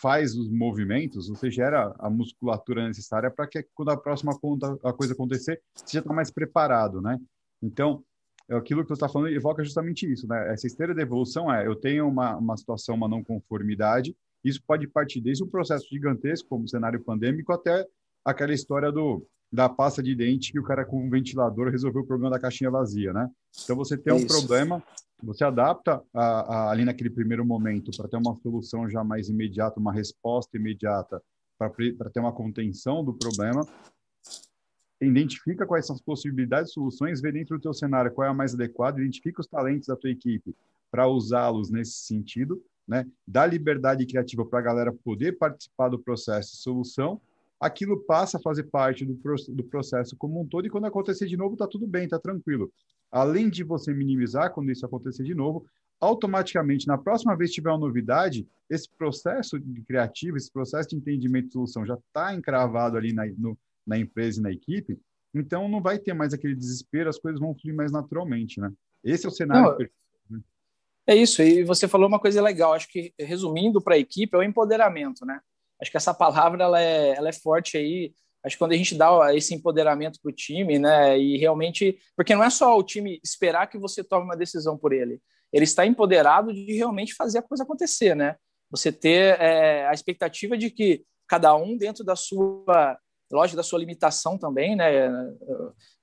Speaker 3: faz os movimentos, você gera a musculatura necessária para que quando a próxima conta, a coisa acontecer, você já está mais preparado, né? Então, é aquilo que você está falando evoca justamente isso, né? Essa esteira de evolução é, eu tenho uma, uma situação, uma não conformidade, isso pode partir desde um processo gigantesco, como o cenário pandêmico, até aquela história do da pasta de dente que o cara com um ventilador resolveu o problema da caixinha vazia, né? Então você tem um Isso. problema, você adapta a, a, ali naquele primeiro momento para ter uma solução já mais imediata, uma resposta imediata para ter uma contenção do problema, identifica quais são as possibilidades, soluções, vê dentro do teu cenário qual é a mais adequada, identifica os talentos da tua equipe para usá-los nesse sentido, né? Dá liberdade criativa para a galera poder participar do processo de solução aquilo passa a fazer parte do, do processo como um todo, e quando acontecer de novo, está tudo bem, está tranquilo. Além de você minimizar quando isso acontecer de novo, automaticamente, na próxima vez que tiver uma novidade, esse processo criativo, esse processo de entendimento de solução já está encravado ali na, no, na empresa e na equipe, então não vai ter mais aquele desespero, as coisas vão fluir mais naturalmente, né? Esse é o cenário não, perfeito. Né?
Speaker 5: É isso, e você falou uma coisa legal, acho que resumindo para a equipe é o empoderamento, né? Acho que essa palavra ela é, ela é forte aí. Acho que quando a gente dá esse empoderamento para o time, né, e realmente, porque não é só o time esperar que você tome uma decisão por ele, ele está empoderado de realmente fazer a coisa acontecer, né? Você ter é, a expectativa de que cada um dentro da sua lógico da sua limitação também, né?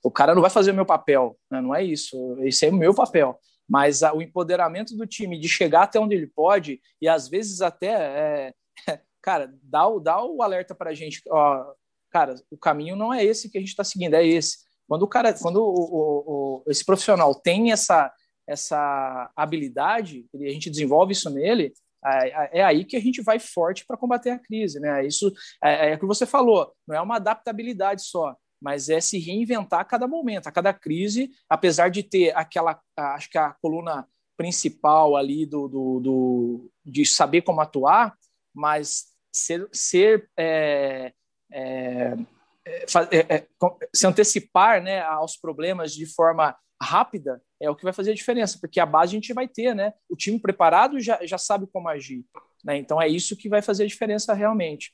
Speaker 5: O cara não vai fazer o meu papel, né? não é isso. Esse é o meu papel. Mas a, o empoderamento do time de chegar até onde ele pode e às vezes até é, [laughs] cara, dá o, dá o alerta para a gente, ó, cara, o caminho não é esse que a gente está seguindo, é esse. Quando o cara, quando o, o, o, esse profissional tem essa, essa habilidade, a gente desenvolve isso nele, é, aí que a gente vai forte para combater a crise, né? Isso é, é o que você falou, não é uma adaptabilidade só, mas é se reinventar a cada momento, a cada crise, apesar de ter aquela, acho que a coluna principal ali do, do, do de saber como atuar, mas ser, ser é, é, é, é se antecipar né, aos problemas de forma rápida é o que vai fazer a diferença, porque a base a gente vai ter, né? O time preparado já, já sabe como agir. Né? Então é isso que vai fazer a diferença realmente.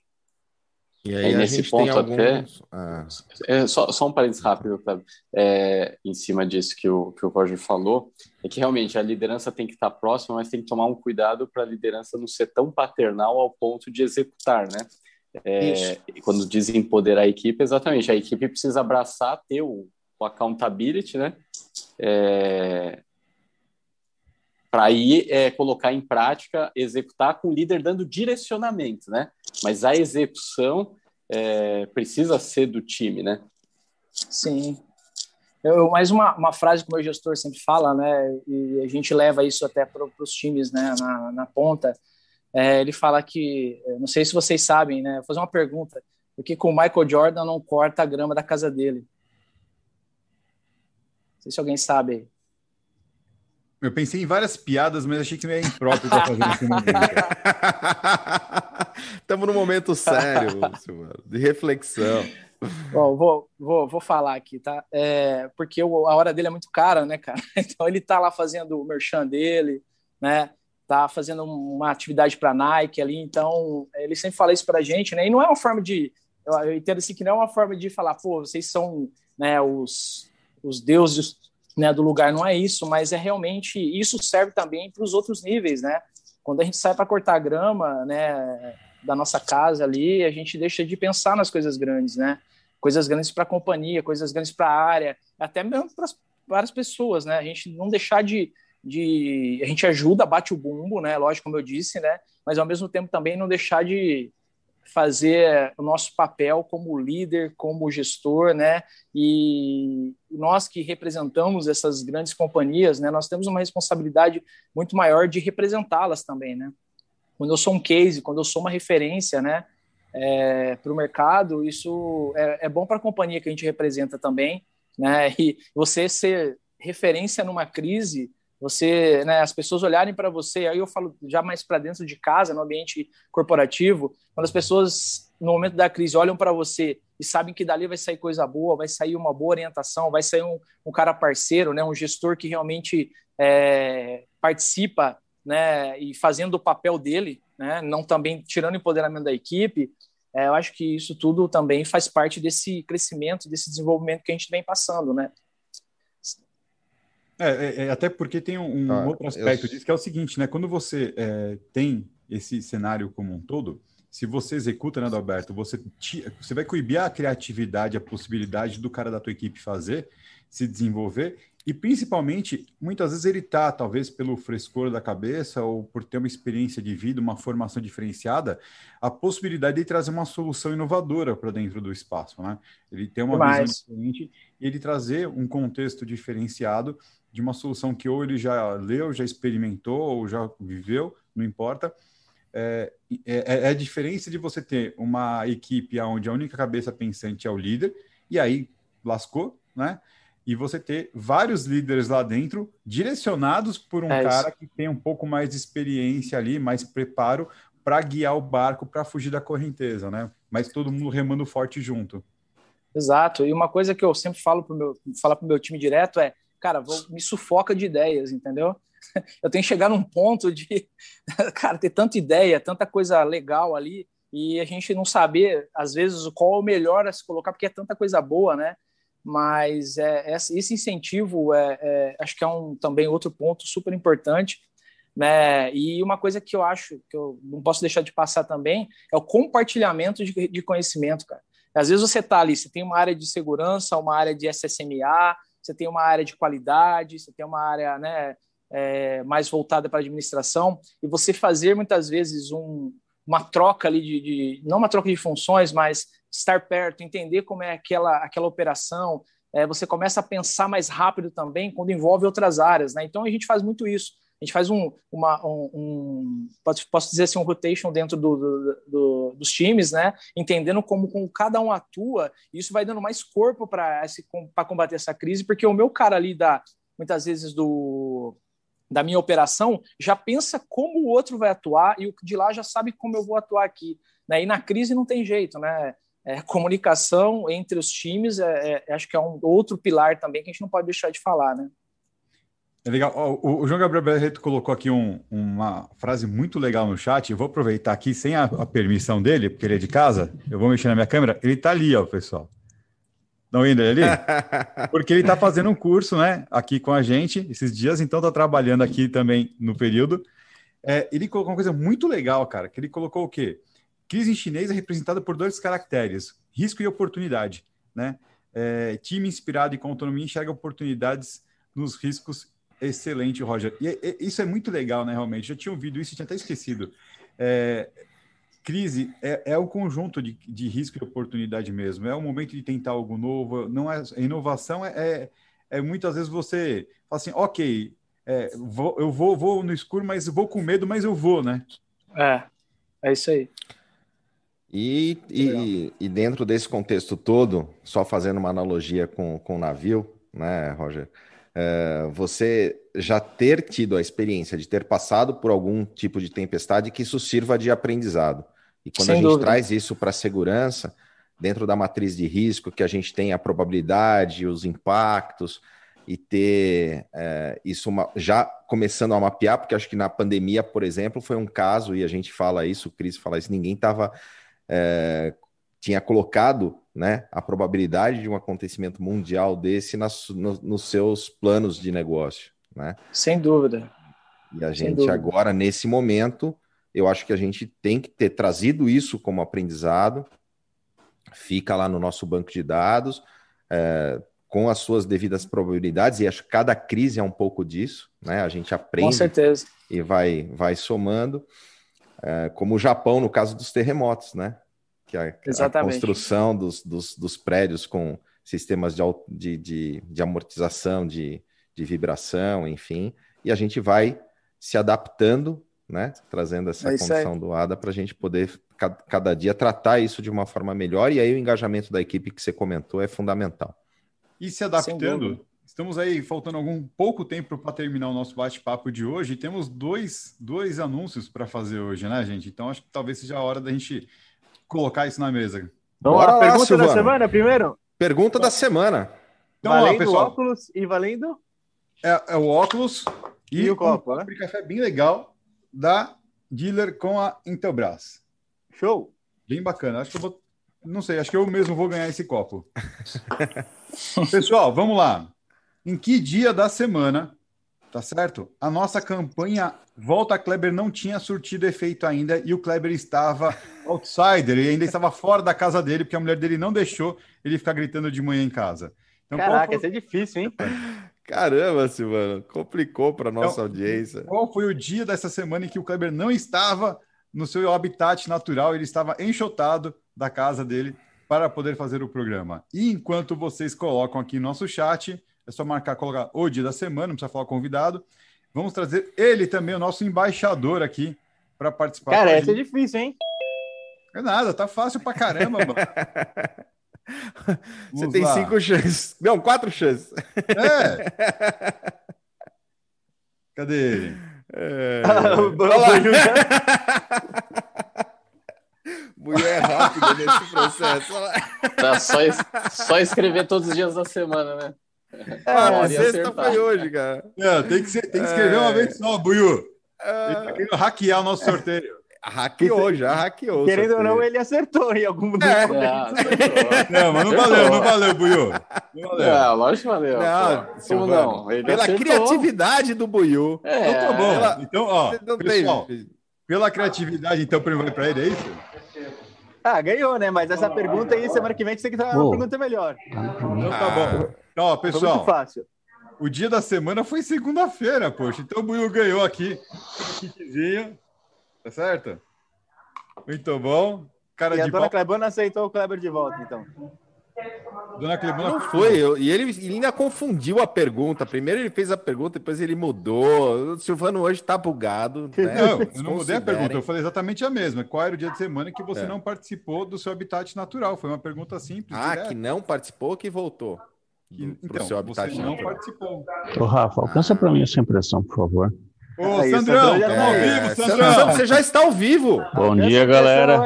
Speaker 4: E aí, aí nesse ponto alguns... até. Ah. É, só, só um parênteses rápido, é, em cima disso que o, que o Roger falou, é que realmente a liderança tem que estar próxima, mas tem que tomar um cuidado para a liderança não ser tão paternal ao ponto de executar, né? É, quando diz empoderar a equipe, exatamente, a equipe precisa abraçar, ter o, o accountability, né? É, para aí é, colocar em prática, executar com o líder dando direcionamento, né? Mas a execução é, precisa ser do time, né?
Speaker 5: Sim. Eu, mais uma, uma frase que o meu gestor sempre fala, né? E a gente leva isso até para os times, né? Na, na ponta. É, ele fala que, não sei se vocês sabem, né? Vou fazer uma pergunta. Por que com o Michael Jordan não corta a grama da casa dele? Não sei se alguém sabe
Speaker 3: eu pensei em várias piadas, mas achei que não é impróprio para fazer nesse momento.
Speaker 2: Estamos num momento sério, Lúcio, de reflexão.
Speaker 5: Bom, vou, vou, vou falar aqui, tá? É, porque a hora dele é muito cara, né, cara? [laughs] Então ele tá lá fazendo o merchan dele, né? Tá fazendo uma atividade para Nike ali, então ele sempre fala isso para a gente, né? E não é uma forma de, eu entendo assim que não é uma forma de falar, pô, vocês são, né, os, os deuses né, do lugar não é isso, mas é realmente isso serve também para os outros níveis, né? Quando a gente sai para cortar grama, né, da nossa casa ali, a gente deixa de pensar nas coisas grandes, né? Coisas grandes para a companhia, coisas grandes para a área, até mesmo para várias pessoas, né? A gente não deixar de, de a gente ajuda, bate o bumbo, né? Lógico, como eu disse, né? Mas ao mesmo tempo também não deixar de fazer o nosso papel como líder, como gestor, né? E nós que representamos essas grandes companhias, né? Nós temos uma responsabilidade muito maior de representá-las também, né? Quando eu sou um case, quando eu sou uma referência, né? É, para o mercado, isso é, é bom para a companhia que a gente representa também, né? E você ser referência numa crise você, né, as pessoas olharem para você, aí eu falo já mais para dentro de casa, no ambiente corporativo, quando as pessoas no momento da crise olham para você e sabem que dali vai sair coisa boa, vai sair uma boa orientação, vai sair um, um cara parceiro, né, um gestor que realmente é, participa, né, e fazendo o papel dele, né, não também tirando o empoderamento da equipe, é, eu acho que isso tudo também faz parte desse crescimento, desse desenvolvimento que a gente vem passando, né.
Speaker 3: É, é, é, até porque tem um, um ah, outro aspecto eu... disso, que é o seguinte, né? Quando você é, tem esse cenário como um todo, se você executa, né, Alberto, você, te, você vai coibir a criatividade, a possibilidade do cara da tua equipe fazer, se desenvolver, e principalmente, muitas vezes ele tá, talvez pelo frescor da cabeça ou por ter uma experiência de vida, uma formação diferenciada, a possibilidade de trazer uma solução inovadora para dentro do espaço, né? Ele tem uma Demais. visão diferente e ele trazer um contexto diferenciado de uma solução que ou ele já leu, já experimentou, ou já viveu, não importa. É, é, é, a diferença de você ter uma equipe onde a única cabeça pensante é o líder, e aí lascou, né? E você ter vários líderes lá dentro, direcionados por um é cara que tem um pouco mais de experiência ali, mais preparo para guiar o barco para fugir da correnteza, né? Mas todo mundo remando forte junto.
Speaker 5: Exato. E uma coisa que eu sempre falo para o meu, meu time direto é cara, vou, me sufoca de ideias, entendeu? [laughs] Eu tenho que chegar num ponto de, [laughs] cara, ter tanta ideia, tanta coisa legal ali, e a gente não saber, às vezes, qual é o melhor a se colocar, porque é tanta coisa boa, né? Mas é, esse incentivo, é, é, acho que é um também outro ponto super importante, né? E uma coisa que eu acho que eu não posso deixar de passar também é o compartilhamento de, de conhecimento, cara. Às vezes você está ali, você tem uma área de segurança, uma área de SSMA, você tem uma área de qualidade, você tem uma área né, é, mais voltada para administração, e você fazer muitas vezes um, uma troca ali de, de, não uma troca de funções, mas estar perto, entender como é aquela, aquela operação, é, você começa a pensar mais rápido também quando envolve outras áreas, né? Então a gente faz muito isso. A gente faz um, uma, um, um posso dizer assim, um rotation dentro do, do, do, dos times, né? Entendendo como, como cada um atua, e isso vai dando mais corpo para combater essa crise, porque o meu cara ali da muitas vezes do da minha operação já pensa como o outro vai atuar e o de lá já sabe como eu vou atuar aqui. Né? E na crise não tem jeito, né? É, comunicação entre os times, é, é, acho que é um outro pilar também que a gente não pode deixar de falar, né?
Speaker 3: É legal. O, o João Gabriel Barreto colocou aqui um, uma frase muito legal no chat. Eu vou aproveitar aqui sem a, a, permissão dele, porque ele é de casa. Eu vou mexer na minha câmera. Ele está ali, ó, pessoal. Estão vendo ele ali? [laughs] Porque ele está fazendo um curso, né, aqui com a gente esses dias, então está trabalhando aqui também no período. É, ele colocou uma coisa muito legal, cara, que ele colocou o quê? Crise em chinês é representada por dois caracteres, risco e oportunidade, né? É, time inspirado e com autonomia enxerga oportunidades nos riscos. Excelente, Roger. E, e isso é muito legal, né, realmente. Já tinha ouvido isso, tinha até esquecido. É, crise é, é o conjunto de, de risco e oportunidade mesmo. É o momento de tentar algo novo. Não é inovação é, é, é muitas vezes você fala assim, ok, é, vou, eu vou, vou no escuro, mas vou com medo, mas eu vou, né?
Speaker 5: É, é isso aí.
Speaker 2: E, e, e, dentro desse contexto todo, só fazendo uma analogia com, com o navio, né, Roger? É, você já ter tido a experiência de ter passado por algum tipo de tempestade que isso sirva de aprendizado. E quando Sem a gente dúvida. traz isso para a segurança, dentro da matriz de risco, que a gente tem a probabilidade, os impactos, e ter é, isso uma, já começando a mapear, porque acho que na pandemia, por exemplo, foi um caso, e a gente fala isso, o Cris fala isso, ninguém estava. É, tinha colocado né, a probabilidade de um acontecimento mundial desse nas, no, nos seus planos de negócio. Né?
Speaker 5: Sem dúvida.
Speaker 2: E a gente agora, nesse momento, eu acho que a gente tem que ter trazido isso como aprendizado, fica lá no nosso banco de dados, é, com as suas devidas probabilidades, e acho que cada crise é um pouco disso, né? A gente aprende e vai, vai somando. É, como o Japão, no caso dos terremotos, né? Que a, a construção dos, dos, dos, prédios com sistemas de, de, de, de amortização, de, de vibração, enfim, e a gente vai se adaptando, né? Trazendo essa é condição do ADA para a gente poder cada dia tratar isso de uma forma melhor, e aí o engajamento da equipe que você comentou é fundamental
Speaker 3: e se adaptando. Estamos aí faltando algum pouco tempo para terminar o nosso bate-papo de hoje. E temos dois, dois anúncios para fazer hoje, né, gente? Então acho que talvez seja a hora da gente colocar isso na mesa.
Speaker 1: Vamos Bora lá, pergunta Silvano. da semana primeiro?
Speaker 2: Pergunta da semana.
Speaker 1: Então, valendo ó, pessoal, óculos e valendo?
Speaker 3: É, é o óculos e, e o copo, um né? café bem legal da dealer com a Intelbras.
Speaker 1: Show!
Speaker 3: Bem bacana. Acho que eu vou não sei, acho que eu mesmo vou ganhar esse copo. [laughs] Pessoal, vamos lá. Em que dia da semana, tá certo? A nossa campanha Volta Kleber não tinha surtido efeito ainda e o Kleber estava [laughs] outsider e ainda estava fora da casa dele porque a mulher dele não deixou ele ficar gritando de manhã em casa.
Speaker 1: Então, Caraca, foi... isso é difícil, hein?
Speaker 2: Caramba, Silvano, complicou para nossa então, audiência.
Speaker 3: Qual foi o dia dessa semana em que o Kleber não estava no seu habitat natural, ele estava enxotado da casa dele para poder fazer o programa. E enquanto vocês colocam aqui no nosso chat, é só marcar, colocar o dia da semana, não precisa falar convidado. Vamos trazer ele também, o nosso embaixador aqui, para participar.
Speaker 1: Cara, essa é difícil, hein?
Speaker 3: É nada, tá fácil pra caramba, mano. [laughs]
Speaker 2: Você tem lá. cinco chances. Não, quatro chances. É. [laughs]
Speaker 3: Cadê ele? É...
Speaker 2: Buiu é rápido nesse processo.
Speaker 4: Tá só, só escrever todos os dias da semana, né?
Speaker 2: Ah, a sexta foi hoje, cara.
Speaker 3: Não, tem que, ser, tem que escrever é... uma vez só, Buiu. É... Ele tá querendo hackear o nosso sorteio.
Speaker 2: Hackeou, já hackeou.
Speaker 1: Querendo ou não, ele acertou em algum momento. É.
Speaker 3: Não, mas não valeu, não valeu, Buiu.
Speaker 4: Não valeu. É, lógico que valeu. Não,
Speaker 2: como não? Ele pela acertou. criatividade do Buiu.
Speaker 3: É. Então tá bom. Pela... Então, ó, pessoal, pela criatividade, então, primeiro para ele, é isso?
Speaker 1: Ah, ganhou, né? Mas essa pergunta aí, semana que vem, você tem que dar uma pergunta melhor.
Speaker 3: Então tá bom. Então, ó, pessoal. muito fácil. O dia da semana foi segunda-feira, poxa. Então o Buiu ganhou aqui. Kitzinho. Tá certo? Muito bom. Cara
Speaker 1: e
Speaker 3: a
Speaker 1: dona Clebana aceitou o Kleber de volta, então.
Speaker 2: Dona Clebona não foi, eu, e ele, ele, ainda confundiu a pergunta. Primeiro ele fez a pergunta, depois ele mudou. O Silvano hoje tá bugado.
Speaker 3: Né? Não, eu não mudei a pergunta, eu falei exatamente a mesma. Qual era o dia de semana que você é. não participou do seu habitat natural? Foi uma pergunta simples.
Speaker 2: Ah, que não participou que voltou.
Speaker 3: Então, seu habitat você natural. não participou.
Speaker 6: Ô, Rafa, alcança ah. para mim essa impressão, por favor.
Speaker 3: Ô, Aí, Sandrão, estamos ao vivo,
Speaker 2: Sandrão. Você já está ao vivo.
Speaker 6: Bom dia, galera.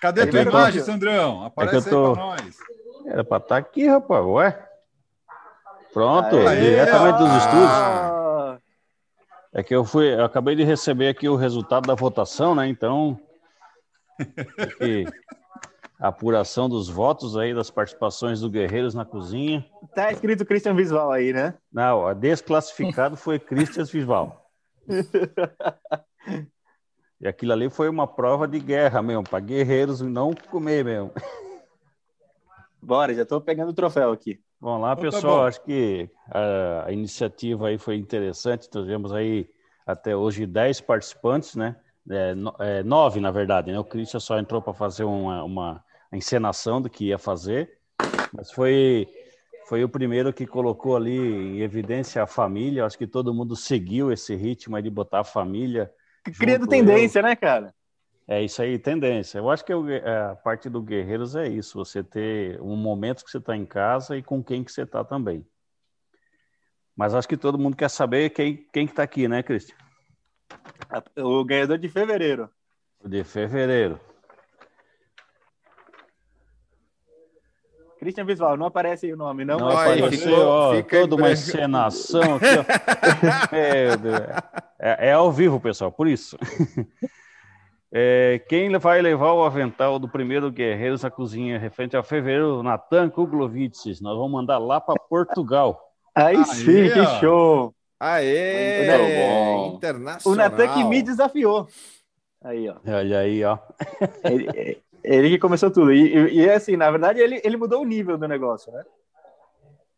Speaker 3: Cadê a tua imagem, Sandrão? Aparece é que eu tô... aí pra nós.
Speaker 6: Era para estar tá aqui, rapaz. Ué? Pronto, Aê, diretamente dos estúdios. É que eu fui, eu acabei de receber aqui o resultado da votação, né? Então, [laughs] aqui, a apuração dos votos aí das participações do Guerreiros na cozinha.
Speaker 1: Tá escrito Christian Visual aí, né?
Speaker 6: Não, a desclassificado foi Christian Visual. [laughs] E aquilo ali foi uma prova de guerra mesmo, para guerreiros não comer mesmo.
Speaker 1: Bora, já estou pegando o troféu aqui.
Speaker 6: Vamos lá,
Speaker 3: Então tá
Speaker 6: pessoal.
Speaker 3: bom.
Speaker 6: Acho que a, a iniciativa aí foi interessante. Tivemos aí até hoje 10 participantes, né? É, no- é, nove, na verdade, né? O Christian só entrou para fazer uma, uma encenação do que ia fazer, mas foi, foi o primeiro que colocou ali em evidência a família. Acho que todo mundo seguiu esse ritmo aí de botar a família.
Speaker 1: Criando tendência, né, cara?
Speaker 6: é isso aí, tendência. Eu acho que o- é, a parte do Guerreiros é isso, você ter um momento que você está em casa e com quem que você está também. Mas acho que todo mundo quer saber quem, quem que está aqui, né, Cristian?
Speaker 1: O ganhador de fevereiro.
Speaker 6: De fevereiro.
Speaker 1: Christian Visual, não aparece aí o nome, não?
Speaker 6: Não apareceu,
Speaker 2: ficou-
Speaker 6: ó,
Speaker 2: fica
Speaker 6: toda uma encenação aqui, ó. [laughs] Meu Deus. É, é ao vivo, pessoal, por isso. [laughs] É, quem vai levar o avental do primeiro Guerreiros à Cozinha referente a fevereiro, Natan Kuglovitz? Nós vamos mandar lá para Portugal.
Speaker 1: Aí
Speaker 3: Aí,
Speaker 1: sim, que
Speaker 3: ó.
Speaker 1: show!
Speaker 2: Aê!
Speaker 4: Muito bom.
Speaker 2: Internacional.
Speaker 1: O Natan que me desafiou. Aí, ó.
Speaker 6: Olha aí, ó.
Speaker 1: Ele, ele que começou tudo. E, e, e, assim, na verdade, ele, ele mudou o nível do negócio, né?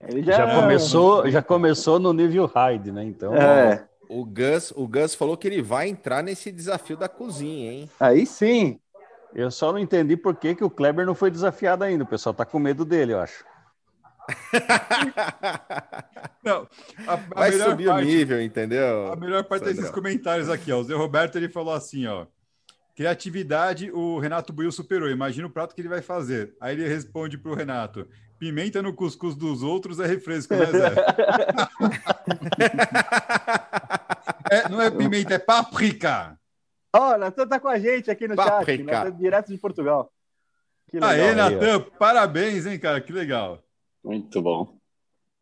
Speaker 1: Ele já,
Speaker 6: Já começou, já começou no nível hard, né? Então,
Speaker 1: É,
Speaker 2: O Gus, o Gus falou que ele vai entrar nesse desafio da cozinha, hein?
Speaker 1: aí sim.
Speaker 6: eu só não entendi por que, que o Kleber não foi desafiado ainda. O pessoal tá com medo dele, eu acho. [laughs]
Speaker 3: Não, a, a
Speaker 2: Vai
Speaker 3: melhor
Speaker 2: subir
Speaker 3: parte,
Speaker 2: o nível, entendeu?
Speaker 3: A melhor parte desses
Speaker 2: Sandrão?
Speaker 3: comentários aqui, ó. O Zé Roberto ele falou assim, ó. Criatividade, o Renato Buiu superou. Imagina o prato que ele vai fazer. Aí ele responde pro Renato: pimenta no cuscuz dos outros é refresco, né, Zé? [laughs] É, não é pimenta, é páprica.
Speaker 1: Ó, o Natan tá com a gente aqui no
Speaker 2: Páprica.
Speaker 1: chat. Natan, direto de Portugal. Que legal.
Speaker 3: Aê,
Speaker 6: aí,
Speaker 3: Natan, parabéns, hein, cara? Que legal.
Speaker 4: Muito bom.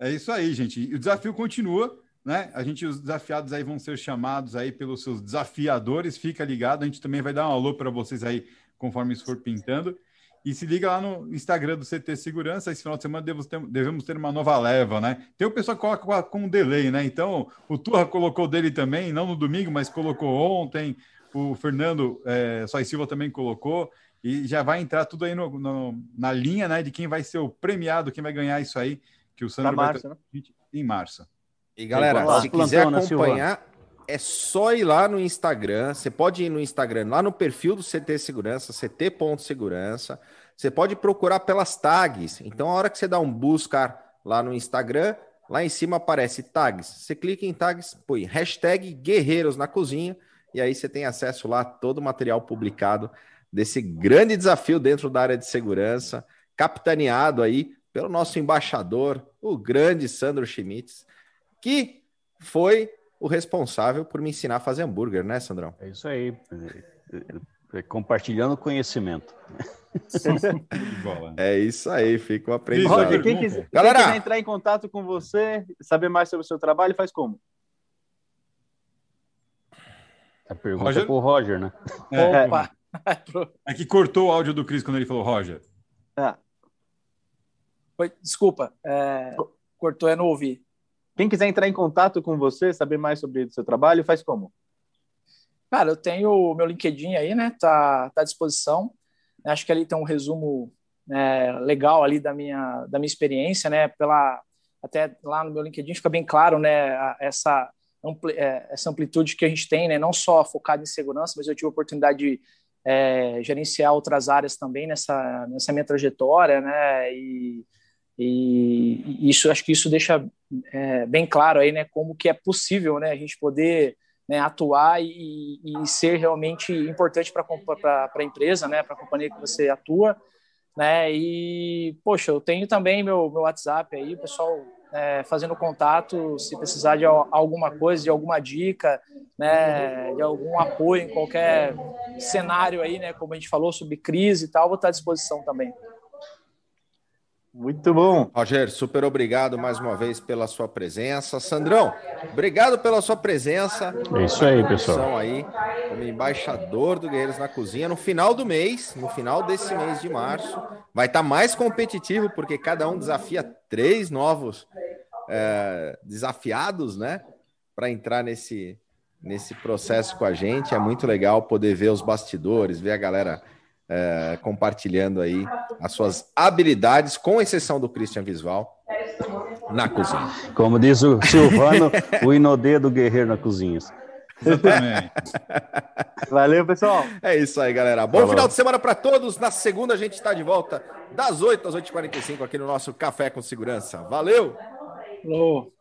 Speaker 3: É isso aí, gente. E o desafio continua, né? A gente, os desafiados aí vão ser chamados aí pelos seus desafiadores. Fica ligado, a gente também vai dar um alô para vocês aí conforme isso for pintando. E se liga lá no Instagram do CT Segurança. Esse final de semana devemos ter, devemos ter uma nova leva, né? Tem o pessoal que coloca um delay, né? Então, o Turra colocou dele também, não no domingo, mas colocou ontem. O Fernando é, Sois Silva também colocou. E já vai entrar tudo aí no- no- na linha, né? De quem vai ser o premiado, quem vai ganhar isso aí, que o
Speaker 1: Pra
Speaker 3: Sandro vai
Speaker 1: março, né?
Speaker 3: em março.
Speaker 2: E galera, se quiser acompanhar, é só ir lá no Instagram. Você pode ir no Instagram, lá no perfil do CT Segurança, ct.segurança. Você pode procurar pelas tags. Então, a hora que você dá um buscar lá no Instagram, lá em cima aparece tags. Você clica em tags, põe hashtag Guerreiros na Cozinha, e aí você tem acesso lá a todo o material publicado desse grande desafio dentro da área de segurança, capitaneado aí pelo nosso embaixador, o grande Sandro Schmitz, que foi o responsável por me ensinar a fazer hambúrguer, né, Sandrão?
Speaker 6: É isso aí. É, é, Compartilhando conhecimento.
Speaker 2: É isso aí, fica o aprendizado.
Speaker 1: Roger, quem, quiser,
Speaker 2: Galera!
Speaker 1: quem quiser entrar em contato com você, saber mais sobre o seu trabalho, faz como?
Speaker 6: A pergunta
Speaker 3: Roger?
Speaker 6: é pro Roger, né?
Speaker 3: É, [laughs]
Speaker 5: Opa!
Speaker 3: é que cortou o áudio do Cris quando ele falou Roger.
Speaker 1: Ah,
Speaker 5: Foi- Desculpa, é, cortou, eu não ouvi.
Speaker 1: Quem quiser entrar em contato com você, saber mais sobre o seu trabalho, faz como?
Speaker 5: Cara, eu tenho o meu LinkedIn aí, né? Tá, tá à disposição. Acho que ali tem um resumo né, legal ali da minha, da minha experiência, né? Pela, até lá no meu LinkedIn fica bem claro, né? Essa, ampli, é, essa amplitude que a gente tem, né? Não só focado em segurança, mas eu tive a oportunidade de é, gerenciar outras áreas também nessa, nessa minha trajetória, né? E, e isso, acho que isso deixa é, bem claro aí, né? Como que é possível, né? A gente poder né, atuar e, e ser realmente importante para a empresa, né, para a companhia que você atua, né, e, poxa, eu tenho também meu, meu WhatsApp aí, pessoal é, fazendo contato, se precisar de al- alguma coisa, de alguma dica, né, de algum apoio em qualquer cenário aí, né, como a gente falou sobre crise e tal, vou estar à disposição também.
Speaker 1: Muito bom.
Speaker 2: Roger, super obrigado mais uma vez pela sua presença. Sandrão, obrigado pela sua presença.
Speaker 6: É isso aí, pessoal.
Speaker 2: aí como embaixador do Guerreiros na Cozinha. No final do mês, no final desse mês de março, vai estar mais competitivo, porque cada um desafia três novos é, desafiados, né? Para entrar nesse, nesse processo com a gente. É muito legal poder ver os bastidores, ver a galera é, compartilhando aí as suas habilidades, com exceção do Christian Visual, na cozinha.
Speaker 6: Como diz o Silvano, o Inodê do Guerreiro na cozinha.
Speaker 1: Exatamente. [laughs] Valeu, pessoal.
Speaker 2: É isso aí, galera. Bom Falou. final de semana para todos. Na segunda a gente está de volta das 8 às 8h45 aqui no nosso Café com Segurança. Valeu!
Speaker 5: Falou!